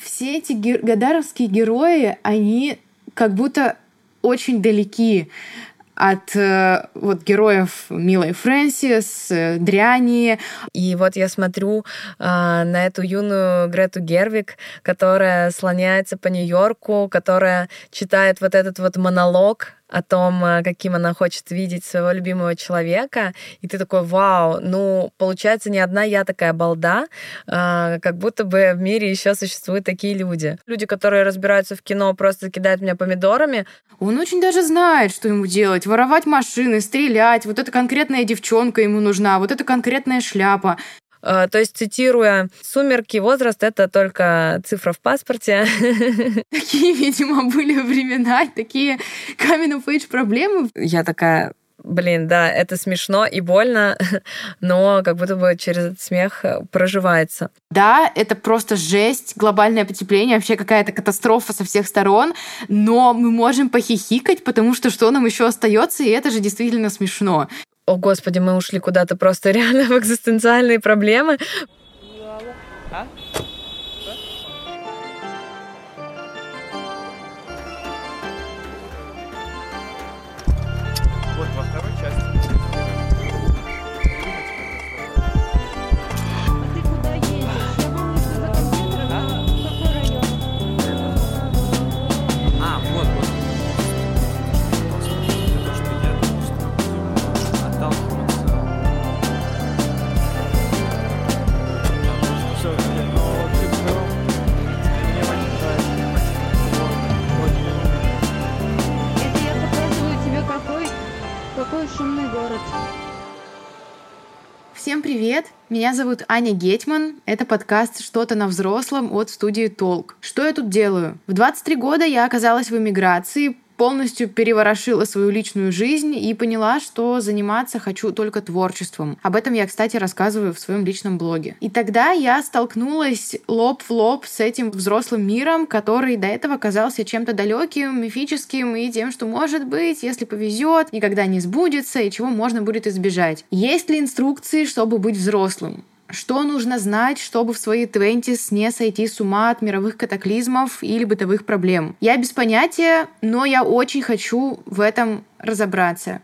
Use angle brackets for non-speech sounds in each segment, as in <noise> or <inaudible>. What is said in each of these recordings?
Все эти гер- гадаровские герои, они как будто очень далеки от э, вот героев Милой Фрэнсис, э, Дряни. И вот я смотрю э, на эту юную Грету Гервик, которая слоняется по Нью-Йорку, которая читает вот этот вот монолог о том, э, каким она хочет видеть своего любимого человека, и ты такой, вау, ну, получается, не одна я такая балда, а, как будто бы в мире еще существуют такие люди. Люди, которые разбираются в кино, просто кидают меня помидорами. Он очень даже знает, что ему делать. Воровать машины, стрелять. Вот эта конкретная девчонка ему нужна, вот эта конкретная шляпа. Э, то есть, цитируя «Сумерки», возраст — это только цифра в паспорте. <laughs> Такие, видимо, были времена, такие пейдж проблемы. Я такая, блин, да, это смешно и больно, <laughs> но как будто бы через этот смех проживается. Да, это просто жесть, глобальное потепление, вообще какая-то катастрофа со всех сторон, но мы можем похихикать, потому что что нам еще остается, и это же действительно смешно. О, Господи, мы ушли куда-то просто <laughs> реально в экзистенциальные проблемы. А? Всем привет! Меня зовут Аня Гетман. Это подкаст «Что-то на взрослом» от студии «Толк». Что я тут делаю? В 23 года я оказалась в эмиграции, полностью переворошила свою личную жизнь и поняла, что заниматься хочу только творчеством. Об этом я, кстати, рассказываю в своем личном блоге. И тогда я столкнулась лоб в лоб с этим взрослым миром, который до этого казался чем-то далеким, мифическим и тем, что может быть, если повезет, никогда не сбудется и чего можно будет избежать. Есть ли инструкции, чтобы быть взрослым? Что нужно знать, чтобы в свои 20 не сойти с ума от мировых катаклизмов или бытовых проблем? Я без понятия, но я очень хочу в этом разобраться.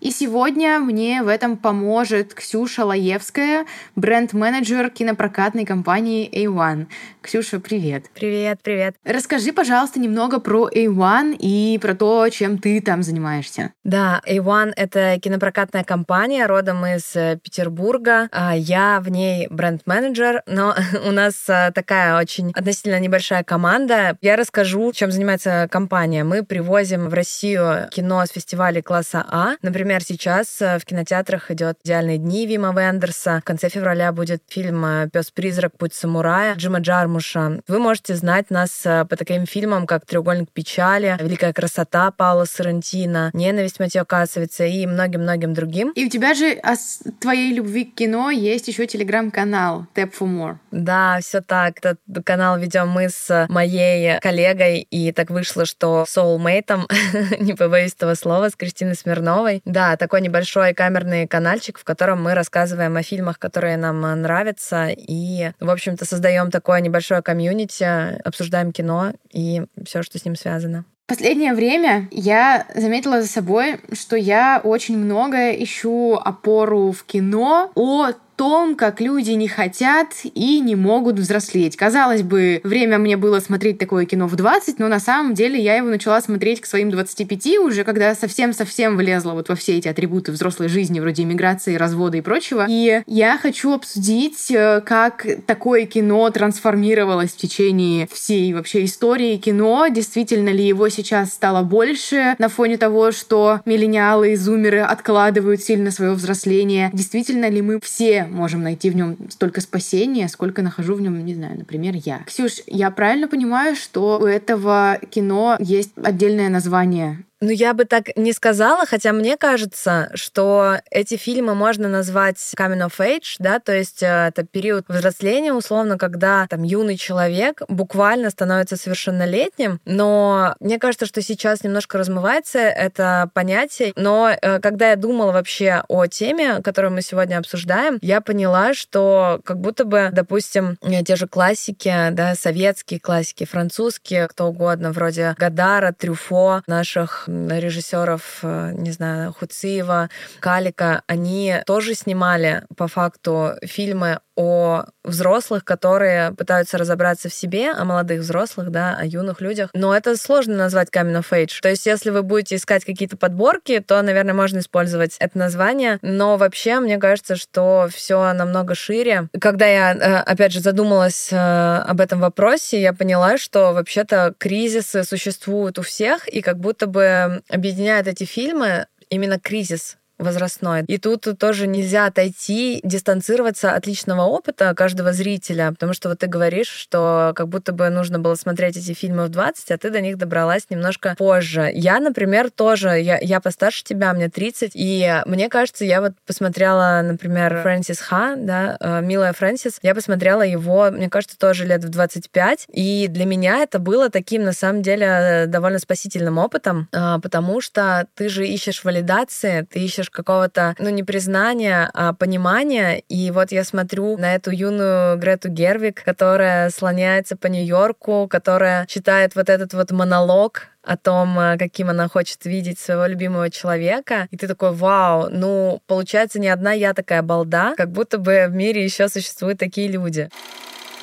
И сегодня мне в этом поможет Ксюша Лаевская, бренд-менеджер кинопрокатной компании A1. Ксюша, привет. Привет, привет. Расскажи, пожалуйста, немного про A1 и про то, чем ты там занимаешься. Да, A1 — это кинопрокатная компания, родом из э, Петербурга. А, я в ней бренд-менеджер, но <laughs> у нас э, такая очень относительно небольшая команда. Я расскажу, чем занимается компания. Мы привозим в Россию кино с фестиваля фестивалей класса А. Например, сейчас э, в кинотеатрах идет «Идеальные дни» Вима Вендерса. В конце февраля будет фильм э, «Пес-призрак. Путь самурая» Джима Джармуша. Вы можете знать нас по таким фильмам, как «Треугольник печали», «Великая красота» Паула Сарантино, «Ненависть» Матео Касовица и многим-многим другим. И у тебя же о твоей любви к кино есть еще телеграм-канал Tap for More. Да, все так. Этот канал ведем мы с моей коллегой, и так вышло, что соулмейтом, <laughs> не побоюсь этого слова, с Кристиной Смирновой. Да, такой небольшой камерный каналчик, в котором мы рассказываем о фильмах, которые нам нравятся, и, в общем-то, создаем такое небольшое комьюнити, обсуждаем кино и все, что с ним связано. Последнее время я заметила за собой, что я очень много ищу опору в кино от том, как люди не хотят и не могут взрослеть. Казалось бы, время мне было смотреть такое кино в 20, но на самом деле я его начала смотреть к своим 25 уже, когда совсем-совсем влезла вот во все эти атрибуты взрослой жизни, вроде иммиграции, развода и прочего. И я хочу обсудить, э, как такое кино трансформировалось в течение всей вообще истории кино. Действительно ли его сейчас стало больше на фоне того, что миллениалы и зумеры откладывают сильно свое взросление? Действительно ли мы все можем найти в нем столько спасения, сколько нахожу в нем, не знаю, например, я. Ксюш, я правильно понимаю, что у этого кино есть отдельное название? Ну, я бы так не сказала, хотя мне кажется, что эти фильмы можно назвать coming of age, да, то есть э, это период взросления, условно, когда там юный человек буквально становится совершеннолетним, но мне кажется, что сейчас немножко размывается это понятие, но э, когда я думала вообще о теме, которую мы сегодня обсуждаем, я поняла, что как будто бы, допустим, э, те же классики, да, советские классики, французские, кто угодно, вроде Гадара, Трюфо, наших режиссеров, э, не знаю, Хуциева, Калика, они тоже снимали по факту фильмы о взрослых, которые пытаются разобраться в себе, о молодых взрослых, да, о юных людях. Но это сложно назвать coming of age. То есть, если вы будете искать какие-то подборки, то, наверное, можно использовать это название. Но вообще, мне кажется, что все намного шире. Когда я, э, опять же, задумалась э, об этом вопросе, я поняла, что вообще-то кризисы существуют у всех, и как будто бы объединяют эти фильмы именно кризис возрастной. И тут тоже нельзя отойти, дистанцироваться от личного опыта каждого зрителя, потому что вот ты говоришь, что как будто бы нужно было смотреть эти фильмы в 20, а ты до них добралась немножко позже. Я, например, тоже, я, я постарше тебя, мне 30, и мне кажется, я вот посмотрела, например, Фрэнсис Ха, да, э, «Милая Фрэнсис», я посмотрела его, мне кажется, тоже лет в 25, и для меня это было таким, на самом деле, довольно спасительным опытом, э, потому что ты же ищешь валидации, ты ищешь какого-то, ну, не признания, а понимания. И вот я смотрю на эту юную Грету Гервик, которая слоняется по Нью-Йорку, которая читает вот этот вот монолог о том, э, каким она хочет видеть своего любимого человека. И ты такой, вау, ну, получается, не одна я такая балда, как будто бы в мире еще существуют такие люди.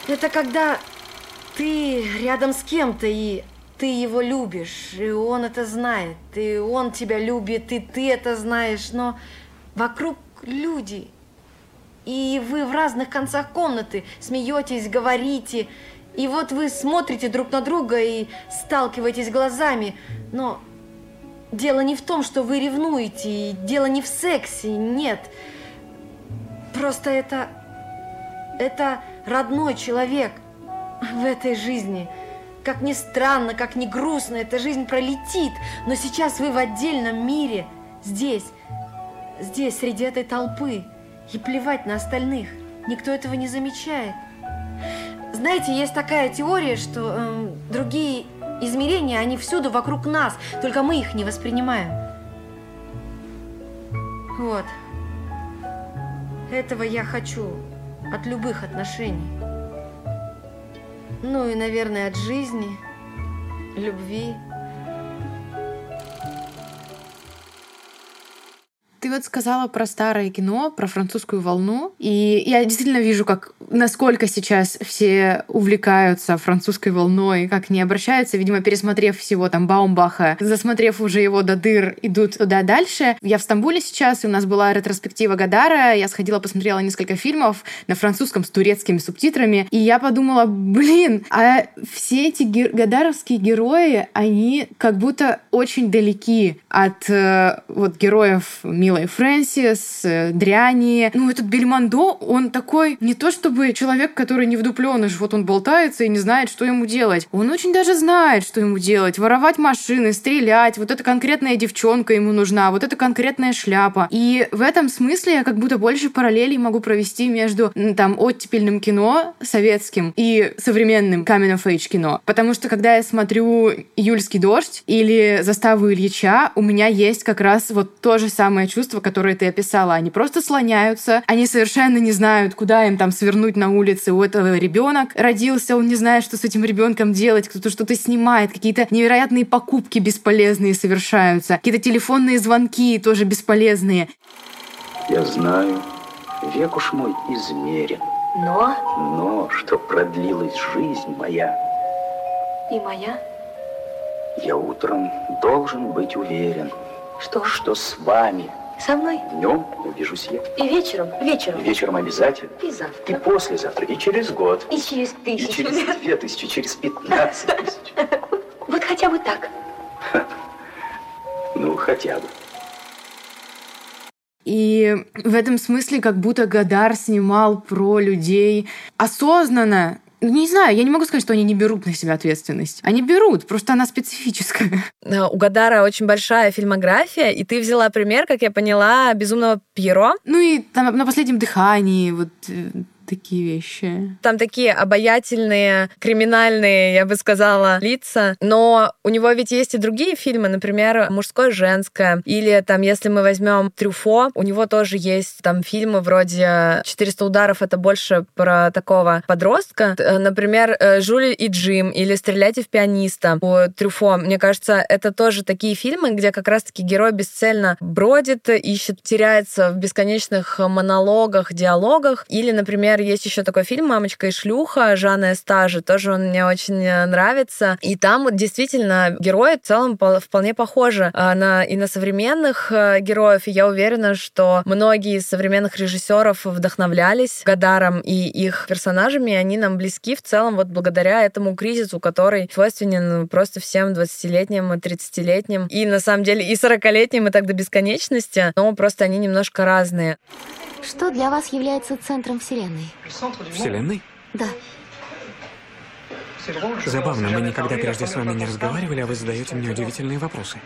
Это когда ты рядом с кем-то, и ты его любишь, и он это знает, и он тебя любит, и ты это знаешь, но вокруг люди, и вы в разных концах комнаты смеетесь, говорите, и вот вы смотрите друг на друга и сталкиваетесь глазами, но дело не в том, что вы ревнуете, и дело не в сексе, нет. Просто это... это родной человек в этой жизни – как ни странно, как ни грустно, эта жизнь пролетит, но сейчас вы в отдельном мире, здесь, здесь, среди этой толпы, и плевать на остальных, никто этого не замечает. Знаете, есть такая теория, что э, другие измерения, они всюду вокруг нас, только мы их не воспринимаем. Вот. Этого я хочу от любых отношений. Ну и, наверное, от жизни, любви. Ты вот сказала про старое кино, про французскую волну, и я действительно вижу, как насколько сейчас все увлекаются французской волной, как не обращаются, видимо, пересмотрев всего там Баумбаха, засмотрев уже его до дыр, идут туда дальше. Я в Стамбуле сейчас, и у нас была ретроспектива Гадара, я сходила, посмотрела несколько фильмов на французском с турецкими субтитрами, и я подумала, блин, а все эти гер- гадаровские герои, они как будто очень далеки от э, вот героев Милой Фрэнсис, э, Дряни. Ну, этот Бельмондо, он такой не то чтобы человек, который не вдупленыш, вот он болтается и не знает, что ему делать. Он очень даже знает, что ему делать. Воровать машины, стрелять, вот эта конкретная девчонка ему нужна, вот эта конкретная шляпа. И в этом смысле я как будто больше параллелей могу провести между там оттепельным кино советским и современным Coming of Age кино. Потому что когда я смотрю «Июльский дождь» или «Заставу Ильича», у меня есть как раз вот то же самое чувство, которое ты описала. Они просто слоняются, они совершенно не знают, куда им там свернуть на улице. У этого ребенок родился, он не знает, что с этим ребенком делать, кто-то что-то снимает, какие-то невероятные покупки бесполезные совершаются, какие-то телефонные звонки тоже бесполезные. Я знаю, век уж мой измерен. Но Но, что продлилась жизнь моя, и моя, я утром должен быть уверен, что что с вами со мной днем увижусь я. и вечером, вечером, Вечером обязательно. и И завтра, послезавтра, и через год. и через И тысячу через лет. две тысячи, через пятнадцать <laughs> тысяч. Вот хотя бы так. Ну, хотя бы. И в этом смысле как будто Гадар снимал про людей осознанно. Ну, Не знаю, я не могу сказать, что они не берут на себя ответственность. Они берут, просто она специфическая. Э, У Гадара очень большая фильмография, и ты взяла пример, как я поняла, «Безумного Пьеро». Ну и там на последнем дыхании вот э, такие вещи. Там такие обаятельные, криминальные, я бы сказала, лица. Но у него ведь есть и другие фильмы, например, «Мужское, женское». Или там, если мы возьмем Трюфо, у него тоже есть там фильмы вроде «400 ударов» — это больше про такого подростка. Э, Например, э, «Жули и Джим» или «Стреляйте в пианиста» у Трюфо. Мне кажется, это тоже такие фильмы, где как раз-таки герой бесцельно бродит, ищет, теряется в бесконечных монологах, диалогах. Или, например, есть еще такой фильм «Мамочка и шлюха» Жанна Эстажи, тоже он мне очень э, нравится. И там действительно герои в целом пол- вполне похожи э, на, и на современных э, героев. И я уверена, что многие из современных режиссеров вдохновлялись Гадаром и их персонажами, и они нам близки в целом вот благодаря этому кризису, который свойственен просто всем 20-летним, 30-летним и на самом деле и 40-летним, и так до бесконечности, но просто они немножко разные. Что для вас является центром Вселенной? Вселенной? Да. Забавно, мы никогда прежде с вами не разговаривали, а вы задаете мне удивительные вопросы.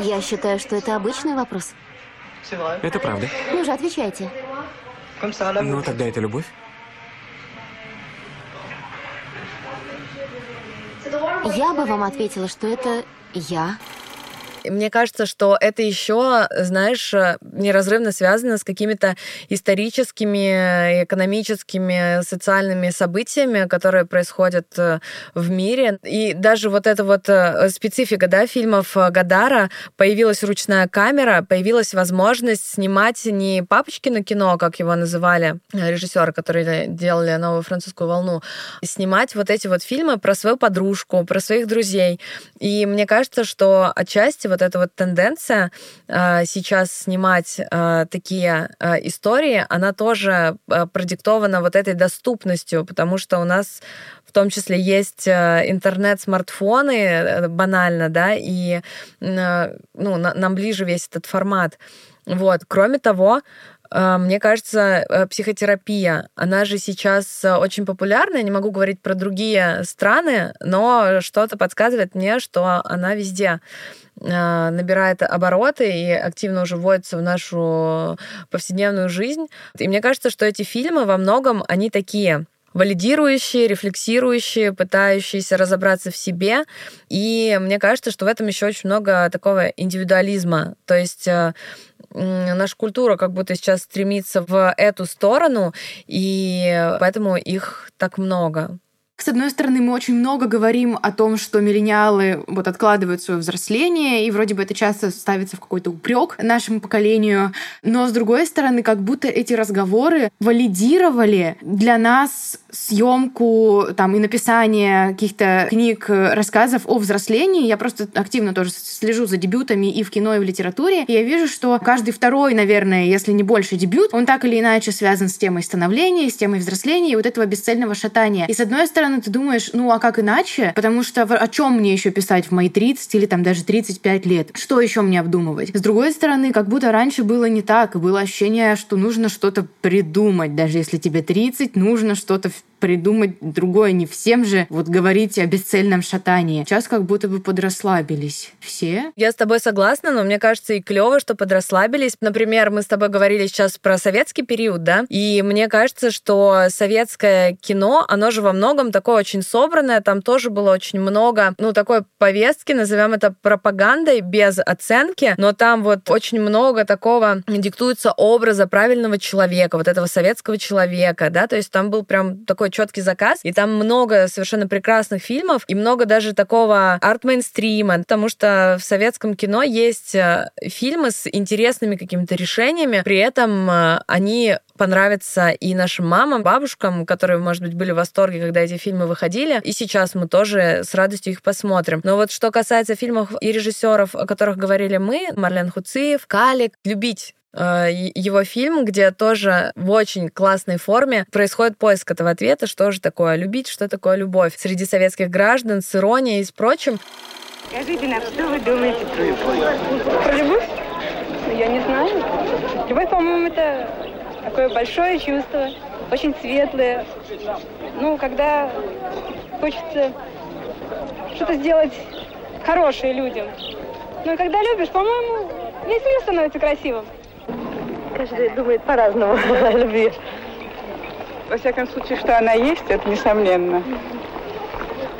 Я считаю, что это обычный вопрос. Это правда. Ну же, отвечайте. Ну, тогда это любовь? Я бы вам ответила, что это я. Мне кажется, что это еще, знаешь, э, неразрывно связано с какими-то историческими, экономическими, социальными событиями, которые происходят э, в мире. И даже вот эта вот э, специфика да, фильмов э, Гадара, появилась ручная камера, появилась возможность снимать не Папочкино кино, как его называли э, режиссеры, которые делали новую французскую волну, снимать вот эти вот фильмы про свою подружку, про своих друзей. И мне кажется, что отчасти вот эта вот тенденция э, сейчас снимать э, такие э, истории, она тоже э, продиктована вот этой доступностью, потому что у нас в том числе есть интернет, смартфоны, э, банально, да, и э, ну, на- нам ближе весь этот формат. Вот. Кроме того, мне кажется, э, психотерапия, она же сейчас э, очень популярна. Я не могу говорить про другие страны, но что-то подсказывает мне, что она везде набирает обороты и активно уже вводится в нашу повседневную жизнь. И мне кажется, что эти фильмы во многом, они такие валидирующие, рефлексирующие, пытающиеся разобраться в себе. И мне кажется, что в этом еще очень много такого индивидуализма. То есть э, наша культура как будто сейчас стремится в эту сторону, и поэтому их так много. С одной стороны, мы очень много говорим о том, что миллениалы вот откладывают свое взросление, и вроде бы это часто ставится в какой-то упрек нашему поколению. Но с другой стороны, как будто эти разговоры валидировали для нас съемку там и написание каких-то книг, рассказов о взрослении. Я просто активно тоже слежу за дебютами и в кино, и в литературе. И я вижу, что каждый второй, наверное, если не больше дебют, он так или иначе связан с темой становления, с темой взросления и вот этого бесцельного шатания. И с одной стороны, ты думаешь, ну а как иначе? Потому что о чем мне еще писать в мои 30 или там даже 35 лет? Что еще мне обдумывать? С другой стороны, как будто раньше было не так. Было ощущение, что нужно что-то придумать. Даже если тебе 30, нужно что-то придумать другое. Не всем же вот говорить о бесцельном шатании. Сейчас как будто бы подрасслабились все. Я с тобой согласна, но мне кажется и клево, что подрасслабились. Например, мы с тобой говорили сейчас про советский период, да, и мне кажется, что советское кино, оно же во многом такое очень собранное, там тоже было очень много, ну, такой повестки, назовем это пропагандой, без оценки, но там вот очень много такого диктуется образа правильного человека, вот этого советского человека, да, то есть там был прям такой четкий заказ, и там много совершенно прекрасных фильмов, и много даже такого арт-мейнстрима, потому что в советском кино есть э, фильмы с интересными какими-то решениями, при этом э, они понравятся и нашим мамам, бабушкам, которые, может быть, были в восторге, когда эти фильмы выходили. И сейчас мы тоже с радостью их посмотрим. Но вот что касается фильмов и режиссеров, о которых говорили мы, Марлен Хуциев, Калик, любить его фильм, где тоже в очень классной форме происходит поиск этого ответа, что же такое любить, что такое любовь среди советских граждан с иронией и с прочим. Скажите нам, что вы думаете про любовь? Про любовь? Ну, я не знаю. Любовь, по-моему, это такое большое чувство, очень светлое. Ну, когда хочется что-то сделать хорошее людям. Ну и когда любишь, по-моему, весь мир становится красивым. Каждый думает по-разному <laughs> о любви. Во всяком случае, что она есть, это несомненно.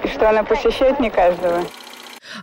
И что она посещает не каждого.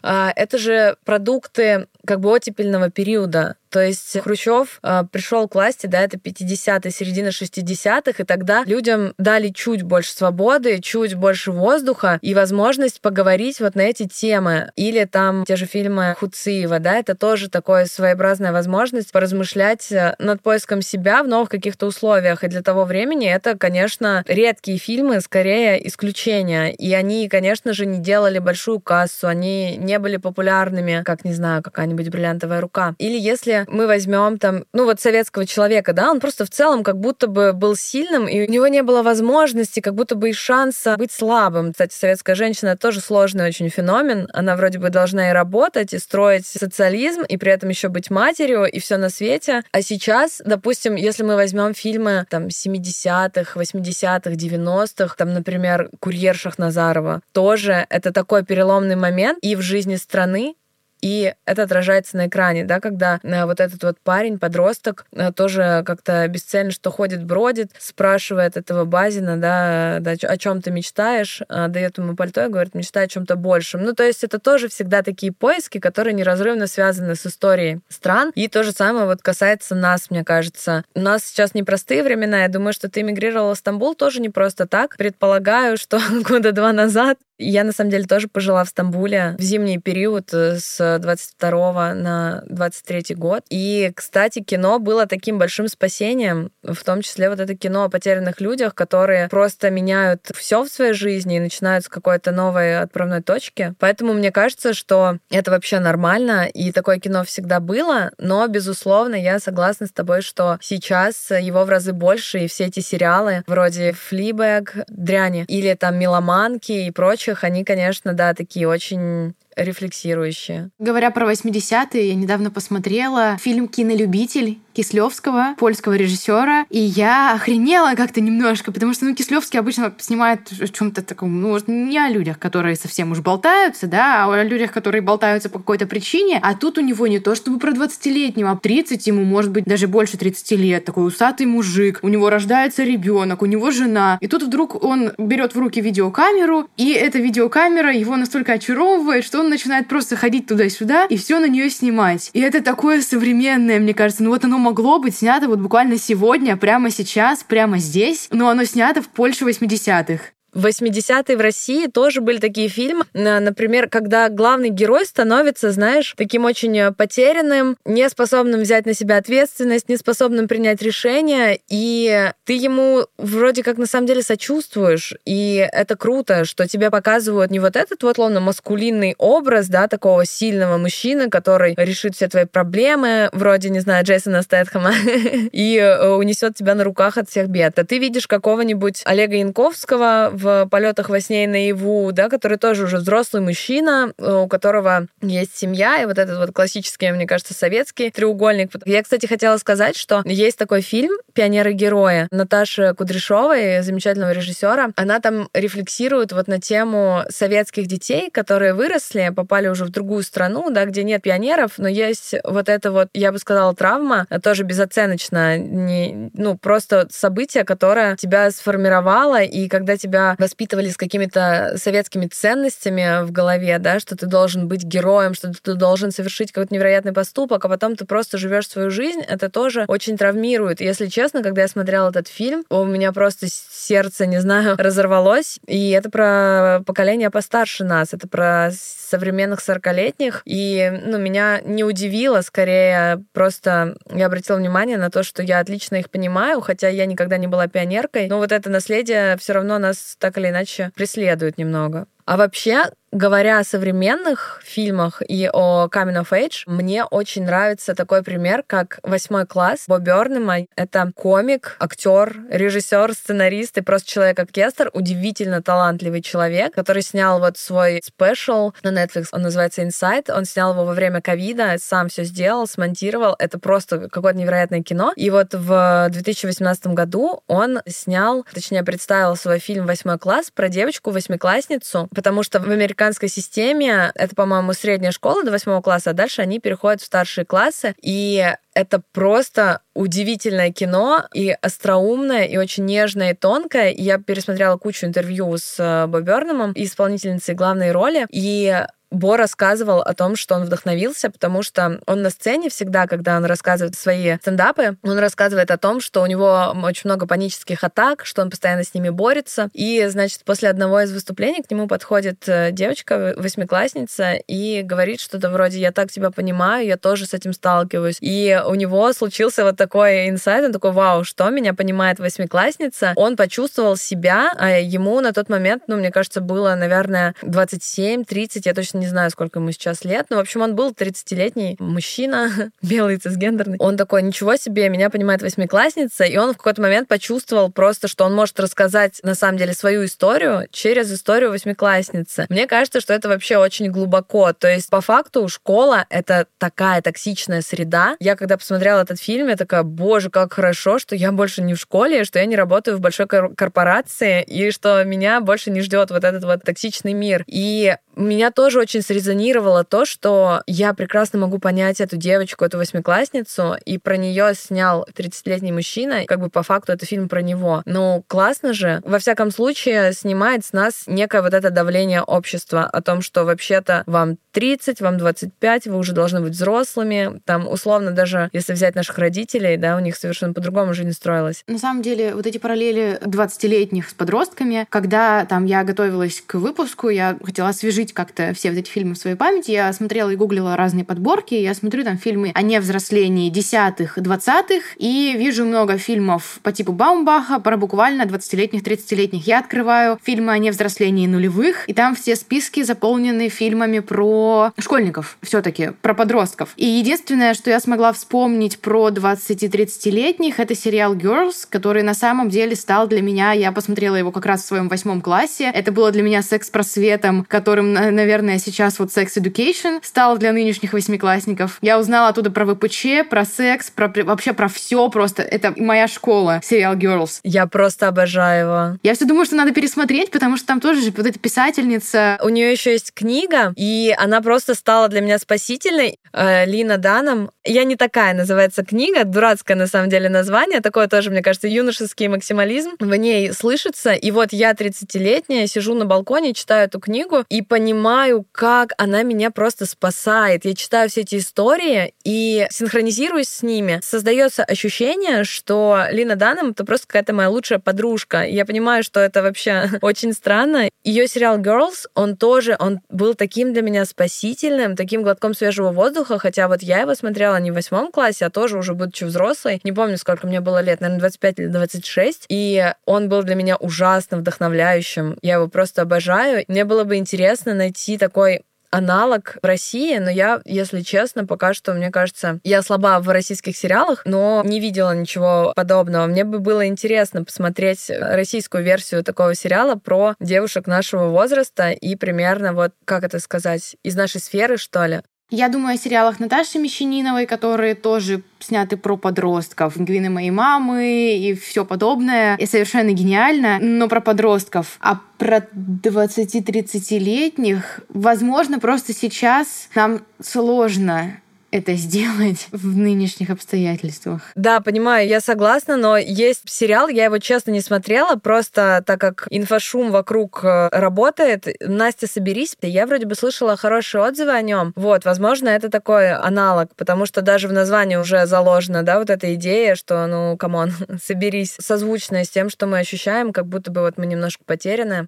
А, это же продукты как бы оттепельного периода. То есть Хрущев э, пришел к власти, да, это 50-е, середина 60-х, и тогда людям дали чуть больше свободы, чуть больше воздуха и возможность поговорить вот на эти темы. Или там те же фильмы Хуциева, да, это тоже такая своеобразная возможность поразмышлять э, над поиском себя в новых каких-то условиях. И для того времени это, конечно, редкие фильмы, скорее исключения. И они, конечно же, не делали большую кассу, они не были популярными, как, не знаю, какая-нибудь бриллиантовая рука. Или если мы возьмем там, ну вот советского человека, да, он просто в целом как будто бы был сильным, и у него не было возможности, как будто бы и шанса быть слабым. Кстати, советская женщина тоже сложный очень феномен. Она вроде бы должна и работать, и строить социализм, и при этом еще быть матерью, и все на свете. А сейчас, допустим, если мы возьмем фильмы там 70-х, 80-х, 90-х, там, например, «Курьер Шахназарова», тоже это такой переломный момент и в жизни страны, и это отражается на экране, да, когда э, вот этот вот парень, подросток, э, тоже как-то бесцельно что ходит, бродит, спрашивает этого Базина, да, да о чем ты мечтаешь, э, дает ему пальто и говорит, мечтай о чем-то большем. Ну, то есть это тоже всегда такие поиски, которые неразрывно связаны с историей стран. И то же самое вот касается нас, мне кажется. У нас сейчас непростые времена. Я думаю, что ты эмигрировала в Стамбул тоже не просто так. Предполагаю, что <laughs> года два назад я, на самом деле, тоже пожила в Стамбуле в зимний период с 22 на 23 год. И, кстати, кино было таким большим спасением, в том числе вот это кино о потерянных людях, которые просто меняют все в своей жизни и начинают с какой-то новой отправной точки. Поэтому мне кажется, что это вообще нормально, и такое кино всегда было, но, безусловно, я согласна с тобой, что сейчас его в разы больше, и все эти сериалы вроде «Флибэг», «Дряни» или там «Меломанки» и прочих, они, конечно, да, такие очень рефлексирующие. Говоря про 80-е, я недавно посмотрела фильм «Кинолюбитель» Кислевского, польского режиссера, и я охренела как-то немножко, потому что, ну, Кислевский обычно снимает о чем-то таком, ну, не о людях, которые совсем уж болтаются, да, а о людях, которые болтаются по какой-то причине, а тут у него не то чтобы про 20-летнего, а 30 ему, может быть, даже больше 30 лет, такой усатый мужик, у него рождается ребенок, у него жена, и тут вдруг он берет в руки видеокамеру, и эта видеокамера его настолько очаровывает, что он начинает просто ходить туда-сюда и все на нее снимать. И это такое современное, мне кажется. Ну вот оно могло быть снято вот буквально сегодня, прямо сейчас, прямо здесь, но оно снято в Польше 80-х. 80-е в России тоже были такие фильмы, например, когда главный герой становится, знаешь, таким очень потерянным, не способным взять на себя ответственность, не способным принять решение, и ты ему вроде как на самом деле сочувствуешь, и это круто, что тебе показывают не вот этот вот ловно маскулинный образ, да, такого сильного мужчины, который решит все твои проблемы, вроде, не знаю, Джейсона Стэтхэма, <laughs> и э, унесет тебя на руках от всех бед. А ты видишь какого-нибудь Олега Янковского в «Полетах во сне и наяву», да, который тоже уже взрослый мужчина, у которого есть семья, и вот этот вот классический, мне кажется, советский треугольник. Я, кстати, хотела сказать, что есть такой фильм «Пионеры-герои» Наташи Кудряшовой, замечательного режиссера. Она там рефлексирует вот на тему советских детей, которые выросли, попали уже в другую страну, да, где нет пионеров, но есть вот это вот, я бы сказала, травма, тоже безоценочно, не, ну, просто событие, которое тебя сформировало, и когда тебя воспитывали с какими-то советскими ценностями в голове, да, что ты должен быть героем, что ты должен совершить какой-то невероятный поступок, а потом ты просто живешь свою жизнь, это тоже очень травмирует. Если честно, когда я смотрела этот фильм, у меня просто сердце, не знаю, <laughs> разорвалось, и это про поколение постарше нас, это про современных 40-летних, и ну, меня не удивило, скорее просто я обратила внимание на то, что я отлично их понимаю, хотя я никогда не была пионеркой, но вот это наследие все равно нас так или иначе преследует немного. А вообще, говоря о современных фильмах и о Coming of Age, мне очень нравится такой пример, как «Восьмой класс» Боб Бёрнема. Это комик, актер, режиссер, сценарист и просто человек-оркестр, удивительно талантливый человек, который снял вот свой спешл на Netflix, он называется Inside. Он снял его во время ковида, сам все сделал, смонтировал. Это просто какое-то невероятное кино. И вот в 2018 году он снял, точнее, представил свой фильм «Восьмой класс» про девочку-восьмиклассницу, потому что в американской системе. Это, по-моему, средняя школа до восьмого класса, а дальше они переходят в старшие классы, и это просто удивительное кино и остроумное, и очень нежное, и тонкое. Я пересмотрела кучу интервью с э, Боберномом, исполнительницей главной роли, и Бо рассказывал о том, что он вдохновился, потому что он на сцене всегда, когда он рассказывает свои стендапы, он рассказывает о том, что у него очень много панических атак, что он постоянно с ними борется. И, значит, после одного из выступлений к нему подходит э, девочка, восьмиклассница, и говорит что-то вроде «Я так тебя понимаю, я тоже с этим сталкиваюсь». И у него случился вот такой инсайт, он такой «Вау, что меня понимает восьмиклассница?» Он почувствовал себя, а ему на тот момент, ну, мне кажется, было, наверное, 27-30, я точно не знаю, сколько ему сейчас лет, но, в общем, он был 30-летний мужчина, <laughs> белый, цисгендерный. Он такой, ничего себе, меня понимает восьмиклассница, и он в какой-то момент почувствовал просто, что он может рассказать, на самом деле, свою историю через историю восьмиклассницы. Мне кажется, что это вообще очень глубоко. То есть, по факту, школа — это такая токсичная среда. Я, когда посмотрела этот фильм, я такая, боже, как хорошо, что я больше не в школе, что я не работаю в большой корпорации, и что меня больше не ждет вот этот вот токсичный мир. И меня тоже очень срезонировало то, что я прекрасно могу понять эту девочку, эту восьмиклассницу, и про нее снял 30-летний мужчина, как бы по факту это фильм про него. Ну, классно же. Во всяком случае, снимает с нас некое вот это давление общества о том, что вообще-то вам 30, вам 25, вы уже должны быть взрослыми. Там, условно, даже если взять наших родителей, да, у них совершенно по-другому жизнь строилась. На самом деле, вот эти параллели 20-летних с подростками, когда там я готовилась к выпуску, я хотела освежить как-то все вот эти фильмы в своей памяти, я смотрела и гуглила разные подборки, я смотрю там фильмы о невзрослении десятых, двадцатых, и вижу много фильмов по типу Баумбаха про буквально 20-летних, 30-летних. Я открываю фильмы о невзрослении нулевых, и там все списки заполнены фильмами про школьников все-таки, про подростков. И единственное, что я смогла вспомнить про 20-30-летних, это сериал Girls, который на самом деле стал для меня, я посмотрела его как раз в своем восьмом классе, это было для меня секс-просветом, которым, наверное, сейчас вот Sex Education стал для нынешних восьмиклассников. Я узнала оттуда про ВПЧ, про секс, про вообще про все просто. Это моя школа, сериал Girls. Я просто обожаю его. Я все думаю, что надо пересмотреть, потому что там тоже же вот эта писательница. У нее еще есть книга, и она просто стала для меня спасительной. Э, Лина Даном. Я не такая называется книга, дурацкое на самом деле название, такое тоже, мне кажется, юношеский максимализм в ней слышится. И вот я 30-летняя, сижу на балконе, читаю эту книгу и понимаю, понимаю, как она меня просто спасает. Я читаю все эти истории и синхронизируюсь с ними. Создается ощущение, что Лина Данам это просто какая-то моя лучшая подружка. Я понимаю, что это вообще <laughs> очень странно. Ее сериал Girls, он тоже, он был таким для меня спасительным, таким глотком свежего воздуха, хотя вот я его смотрела не в восьмом классе, а тоже уже будучи взрослой. Не помню, сколько мне было лет, наверное, 25 или 26. И он был для меня ужасно вдохновляющим. Я его просто обожаю. Мне было бы интересно найти такой аналог в России, но я, если честно, пока что, мне кажется, я слаба в российских сериалах, но не видела ничего подобного. Мне бы было интересно посмотреть российскую версию такого сериала про девушек нашего возраста и примерно вот, как это сказать, из нашей сферы, что ли. Я думаю о сериалах Наташи Мещаниновой, которые тоже сняты про подростков. «Пингвины моей мамы» и все подобное. И совершенно гениально, но про подростков. А про 20-30-летних, возможно, просто сейчас нам сложно это сделать <laughs> в нынешних обстоятельствах. Да, понимаю, я согласна, но есть сериал, я его честно не смотрела, просто так как инфошум вокруг э, работает. Настя, соберись. Я вроде бы слышала хорошие отзывы о нем. Вот, возможно, это такой аналог, потому что даже в названии уже заложена, да, вот эта идея, что, ну, come on, <laughs> соберись, созвучная с тем, что мы ощущаем, как будто бы вот мы немножко потеряны.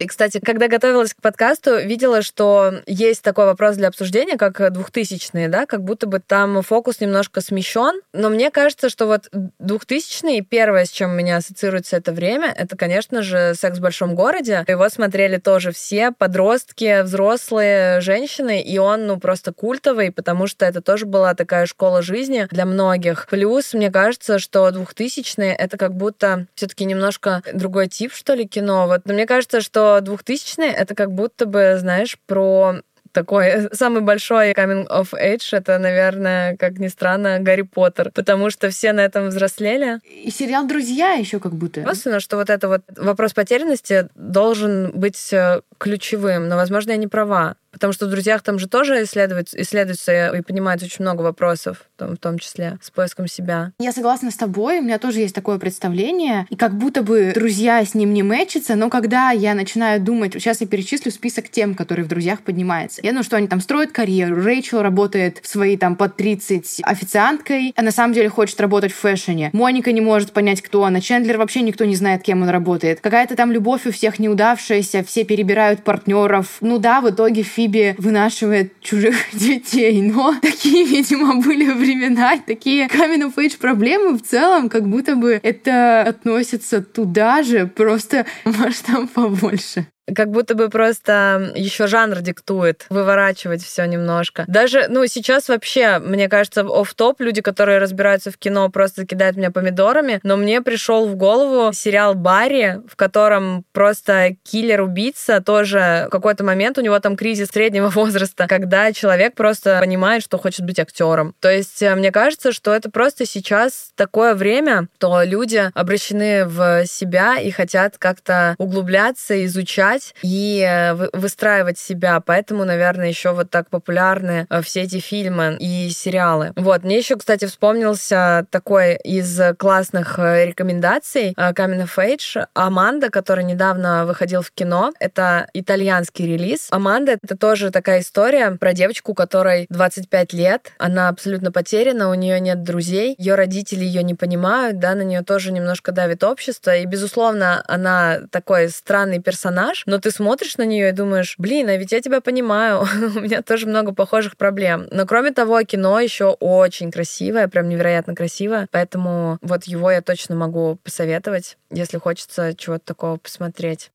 И, кстати, когда готовилась к подкасту, видела, что есть такой вопрос для обсуждения, как 2000-е, да, как будто бы там фокус немножко смещен. Но мне кажется, что вот 2000-е, первое, с чем меня ассоциируется это время, это, конечно же, «Секс в большом городе». Его смотрели тоже все подростки, взрослые женщины, и он, ну, просто культовый, потому что это тоже была такая школа жизни для многих. Плюс, мне кажется, что 2000-е — это как будто все таки немножко другой тип, что ли, кино. Вот. Но мне кажется, что что 2000 это как будто бы, знаешь, про такой <laughs> самый большой coming of age это, наверное, как ни странно, Гарри Поттер, потому что все на этом взрослели. И сериал «Друзья» еще как будто. Собственно, что вот это вот вопрос потерянности должен быть э, ключевым, но, возможно, я не права. Потому что в «Друзьях» там же тоже исследуется, исследуется и понимается очень много вопросов, там, в том числе с поиском себя. Я согласна с тобой, у меня тоже есть такое представление. И как будто бы «Друзья» с ним не мэчатся, но когда я начинаю думать, сейчас я перечислю список тем, которые в «Друзьях» поднимаются. Я думаю, что они там строят карьеру. Рэйчел работает в свои там под 30 официанткой, а на самом деле хочет работать в фэшне. Моника не может понять, кто она. Чендлер вообще никто не знает, кем он работает. Какая-то там любовь у всех неудавшаяся, все перебирают партнеров. Ну да, в итоге Фиби вынашивает чужих <laughs> детей, но такие, видимо, были времена, такие of age проблемы в целом, как будто бы это относится туда же, просто <laughs> масштаб побольше как будто бы просто еще жанр диктует выворачивать все немножко. Даже, ну, сейчас вообще, мне кажется, оф топ люди, которые разбираются в кино, просто кидают меня помидорами, но мне пришел в голову сериал Барри, в котором просто киллер-убийца тоже в какой-то момент у него там кризис среднего <laughs> возраста, когда человек просто понимает, что хочет быть актером. То есть э, мне кажется, что это просто сейчас такое время, то люди обращены в себя и хотят как-то углубляться, изучать развивать и э, выстраивать себя. Поэтому, наверное, еще вот так популярны э, все эти фильмы и сериалы. Вот, мне еще, кстати, вспомнился такой из классных э, рекомендаций of Age Аманда, который недавно выходил в кино. Это итальянский релиз. Аманда — это тоже такая история про девочку, которой 25 лет. Она абсолютно потеряна, у нее нет друзей, ее родители ее не понимают, да, на нее тоже немножко давит общество. И, безусловно, она такой странный персонаж, но ты смотришь на нее и думаешь, блин, а ведь я тебя понимаю, <laughs> у меня тоже много похожих проблем. Но кроме того, кино еще очень красивое, прям невероятно красивое, поэтому вот его я точно могу посоветовать, если хочется чего-то такого посмотреть.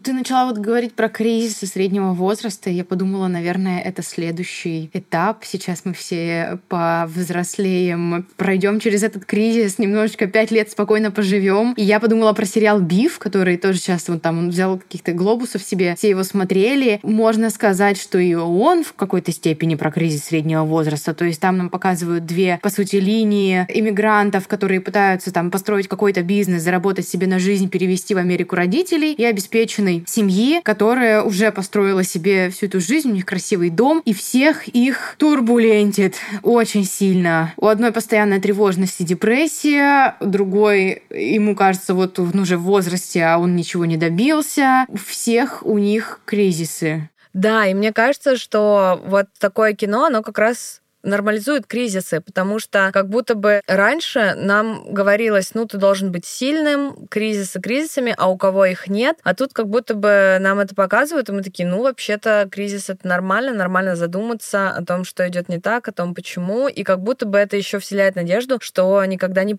Ты начала вот говорить про кризисы среднего возраста. Я подумала, наверное, это следующий этап. Сейчас мы все повзрослеем, пройдем через этот кризис, немножечко пять лет спокойно поживем. И я подумала про сериал «Биф», который тоже сейчас вот там он взял каких-то глобусов себе, все его смотрели. Можно сказать, что и он в какой-то степени про кризис среднего возраста. То есть там нам показывают две, по сути, линии иммигрантов, которые пытаются там построить какой-то бизнес, заработать себе на жизнь, перевести в Америку родителей и обеспечить законченной семьи, которая уже построила себе всю эту жизнь, у них красивый дом, и всех их турбулентит очень сильно. У одной постоянная тревожность и депрессия, другой, ему кажется, вот он уже в возрасте, а он ничего не добился. У всех у них кризисы. Да, и мне кажется, что вот такое кино, оно как раз нормализует кризисы, потому что как будто бы раньше нам говорилось, ну, ты должен быть сильным, кризисы кризисами, а у кого их нет, а тут как будто бы нам это показывают, и мы такие, ну, вообще-то кризис это нормально, нормально задуматься о том, что идет не так, о том, почему, и как будто бы это еще вселяет надежду, что никогда не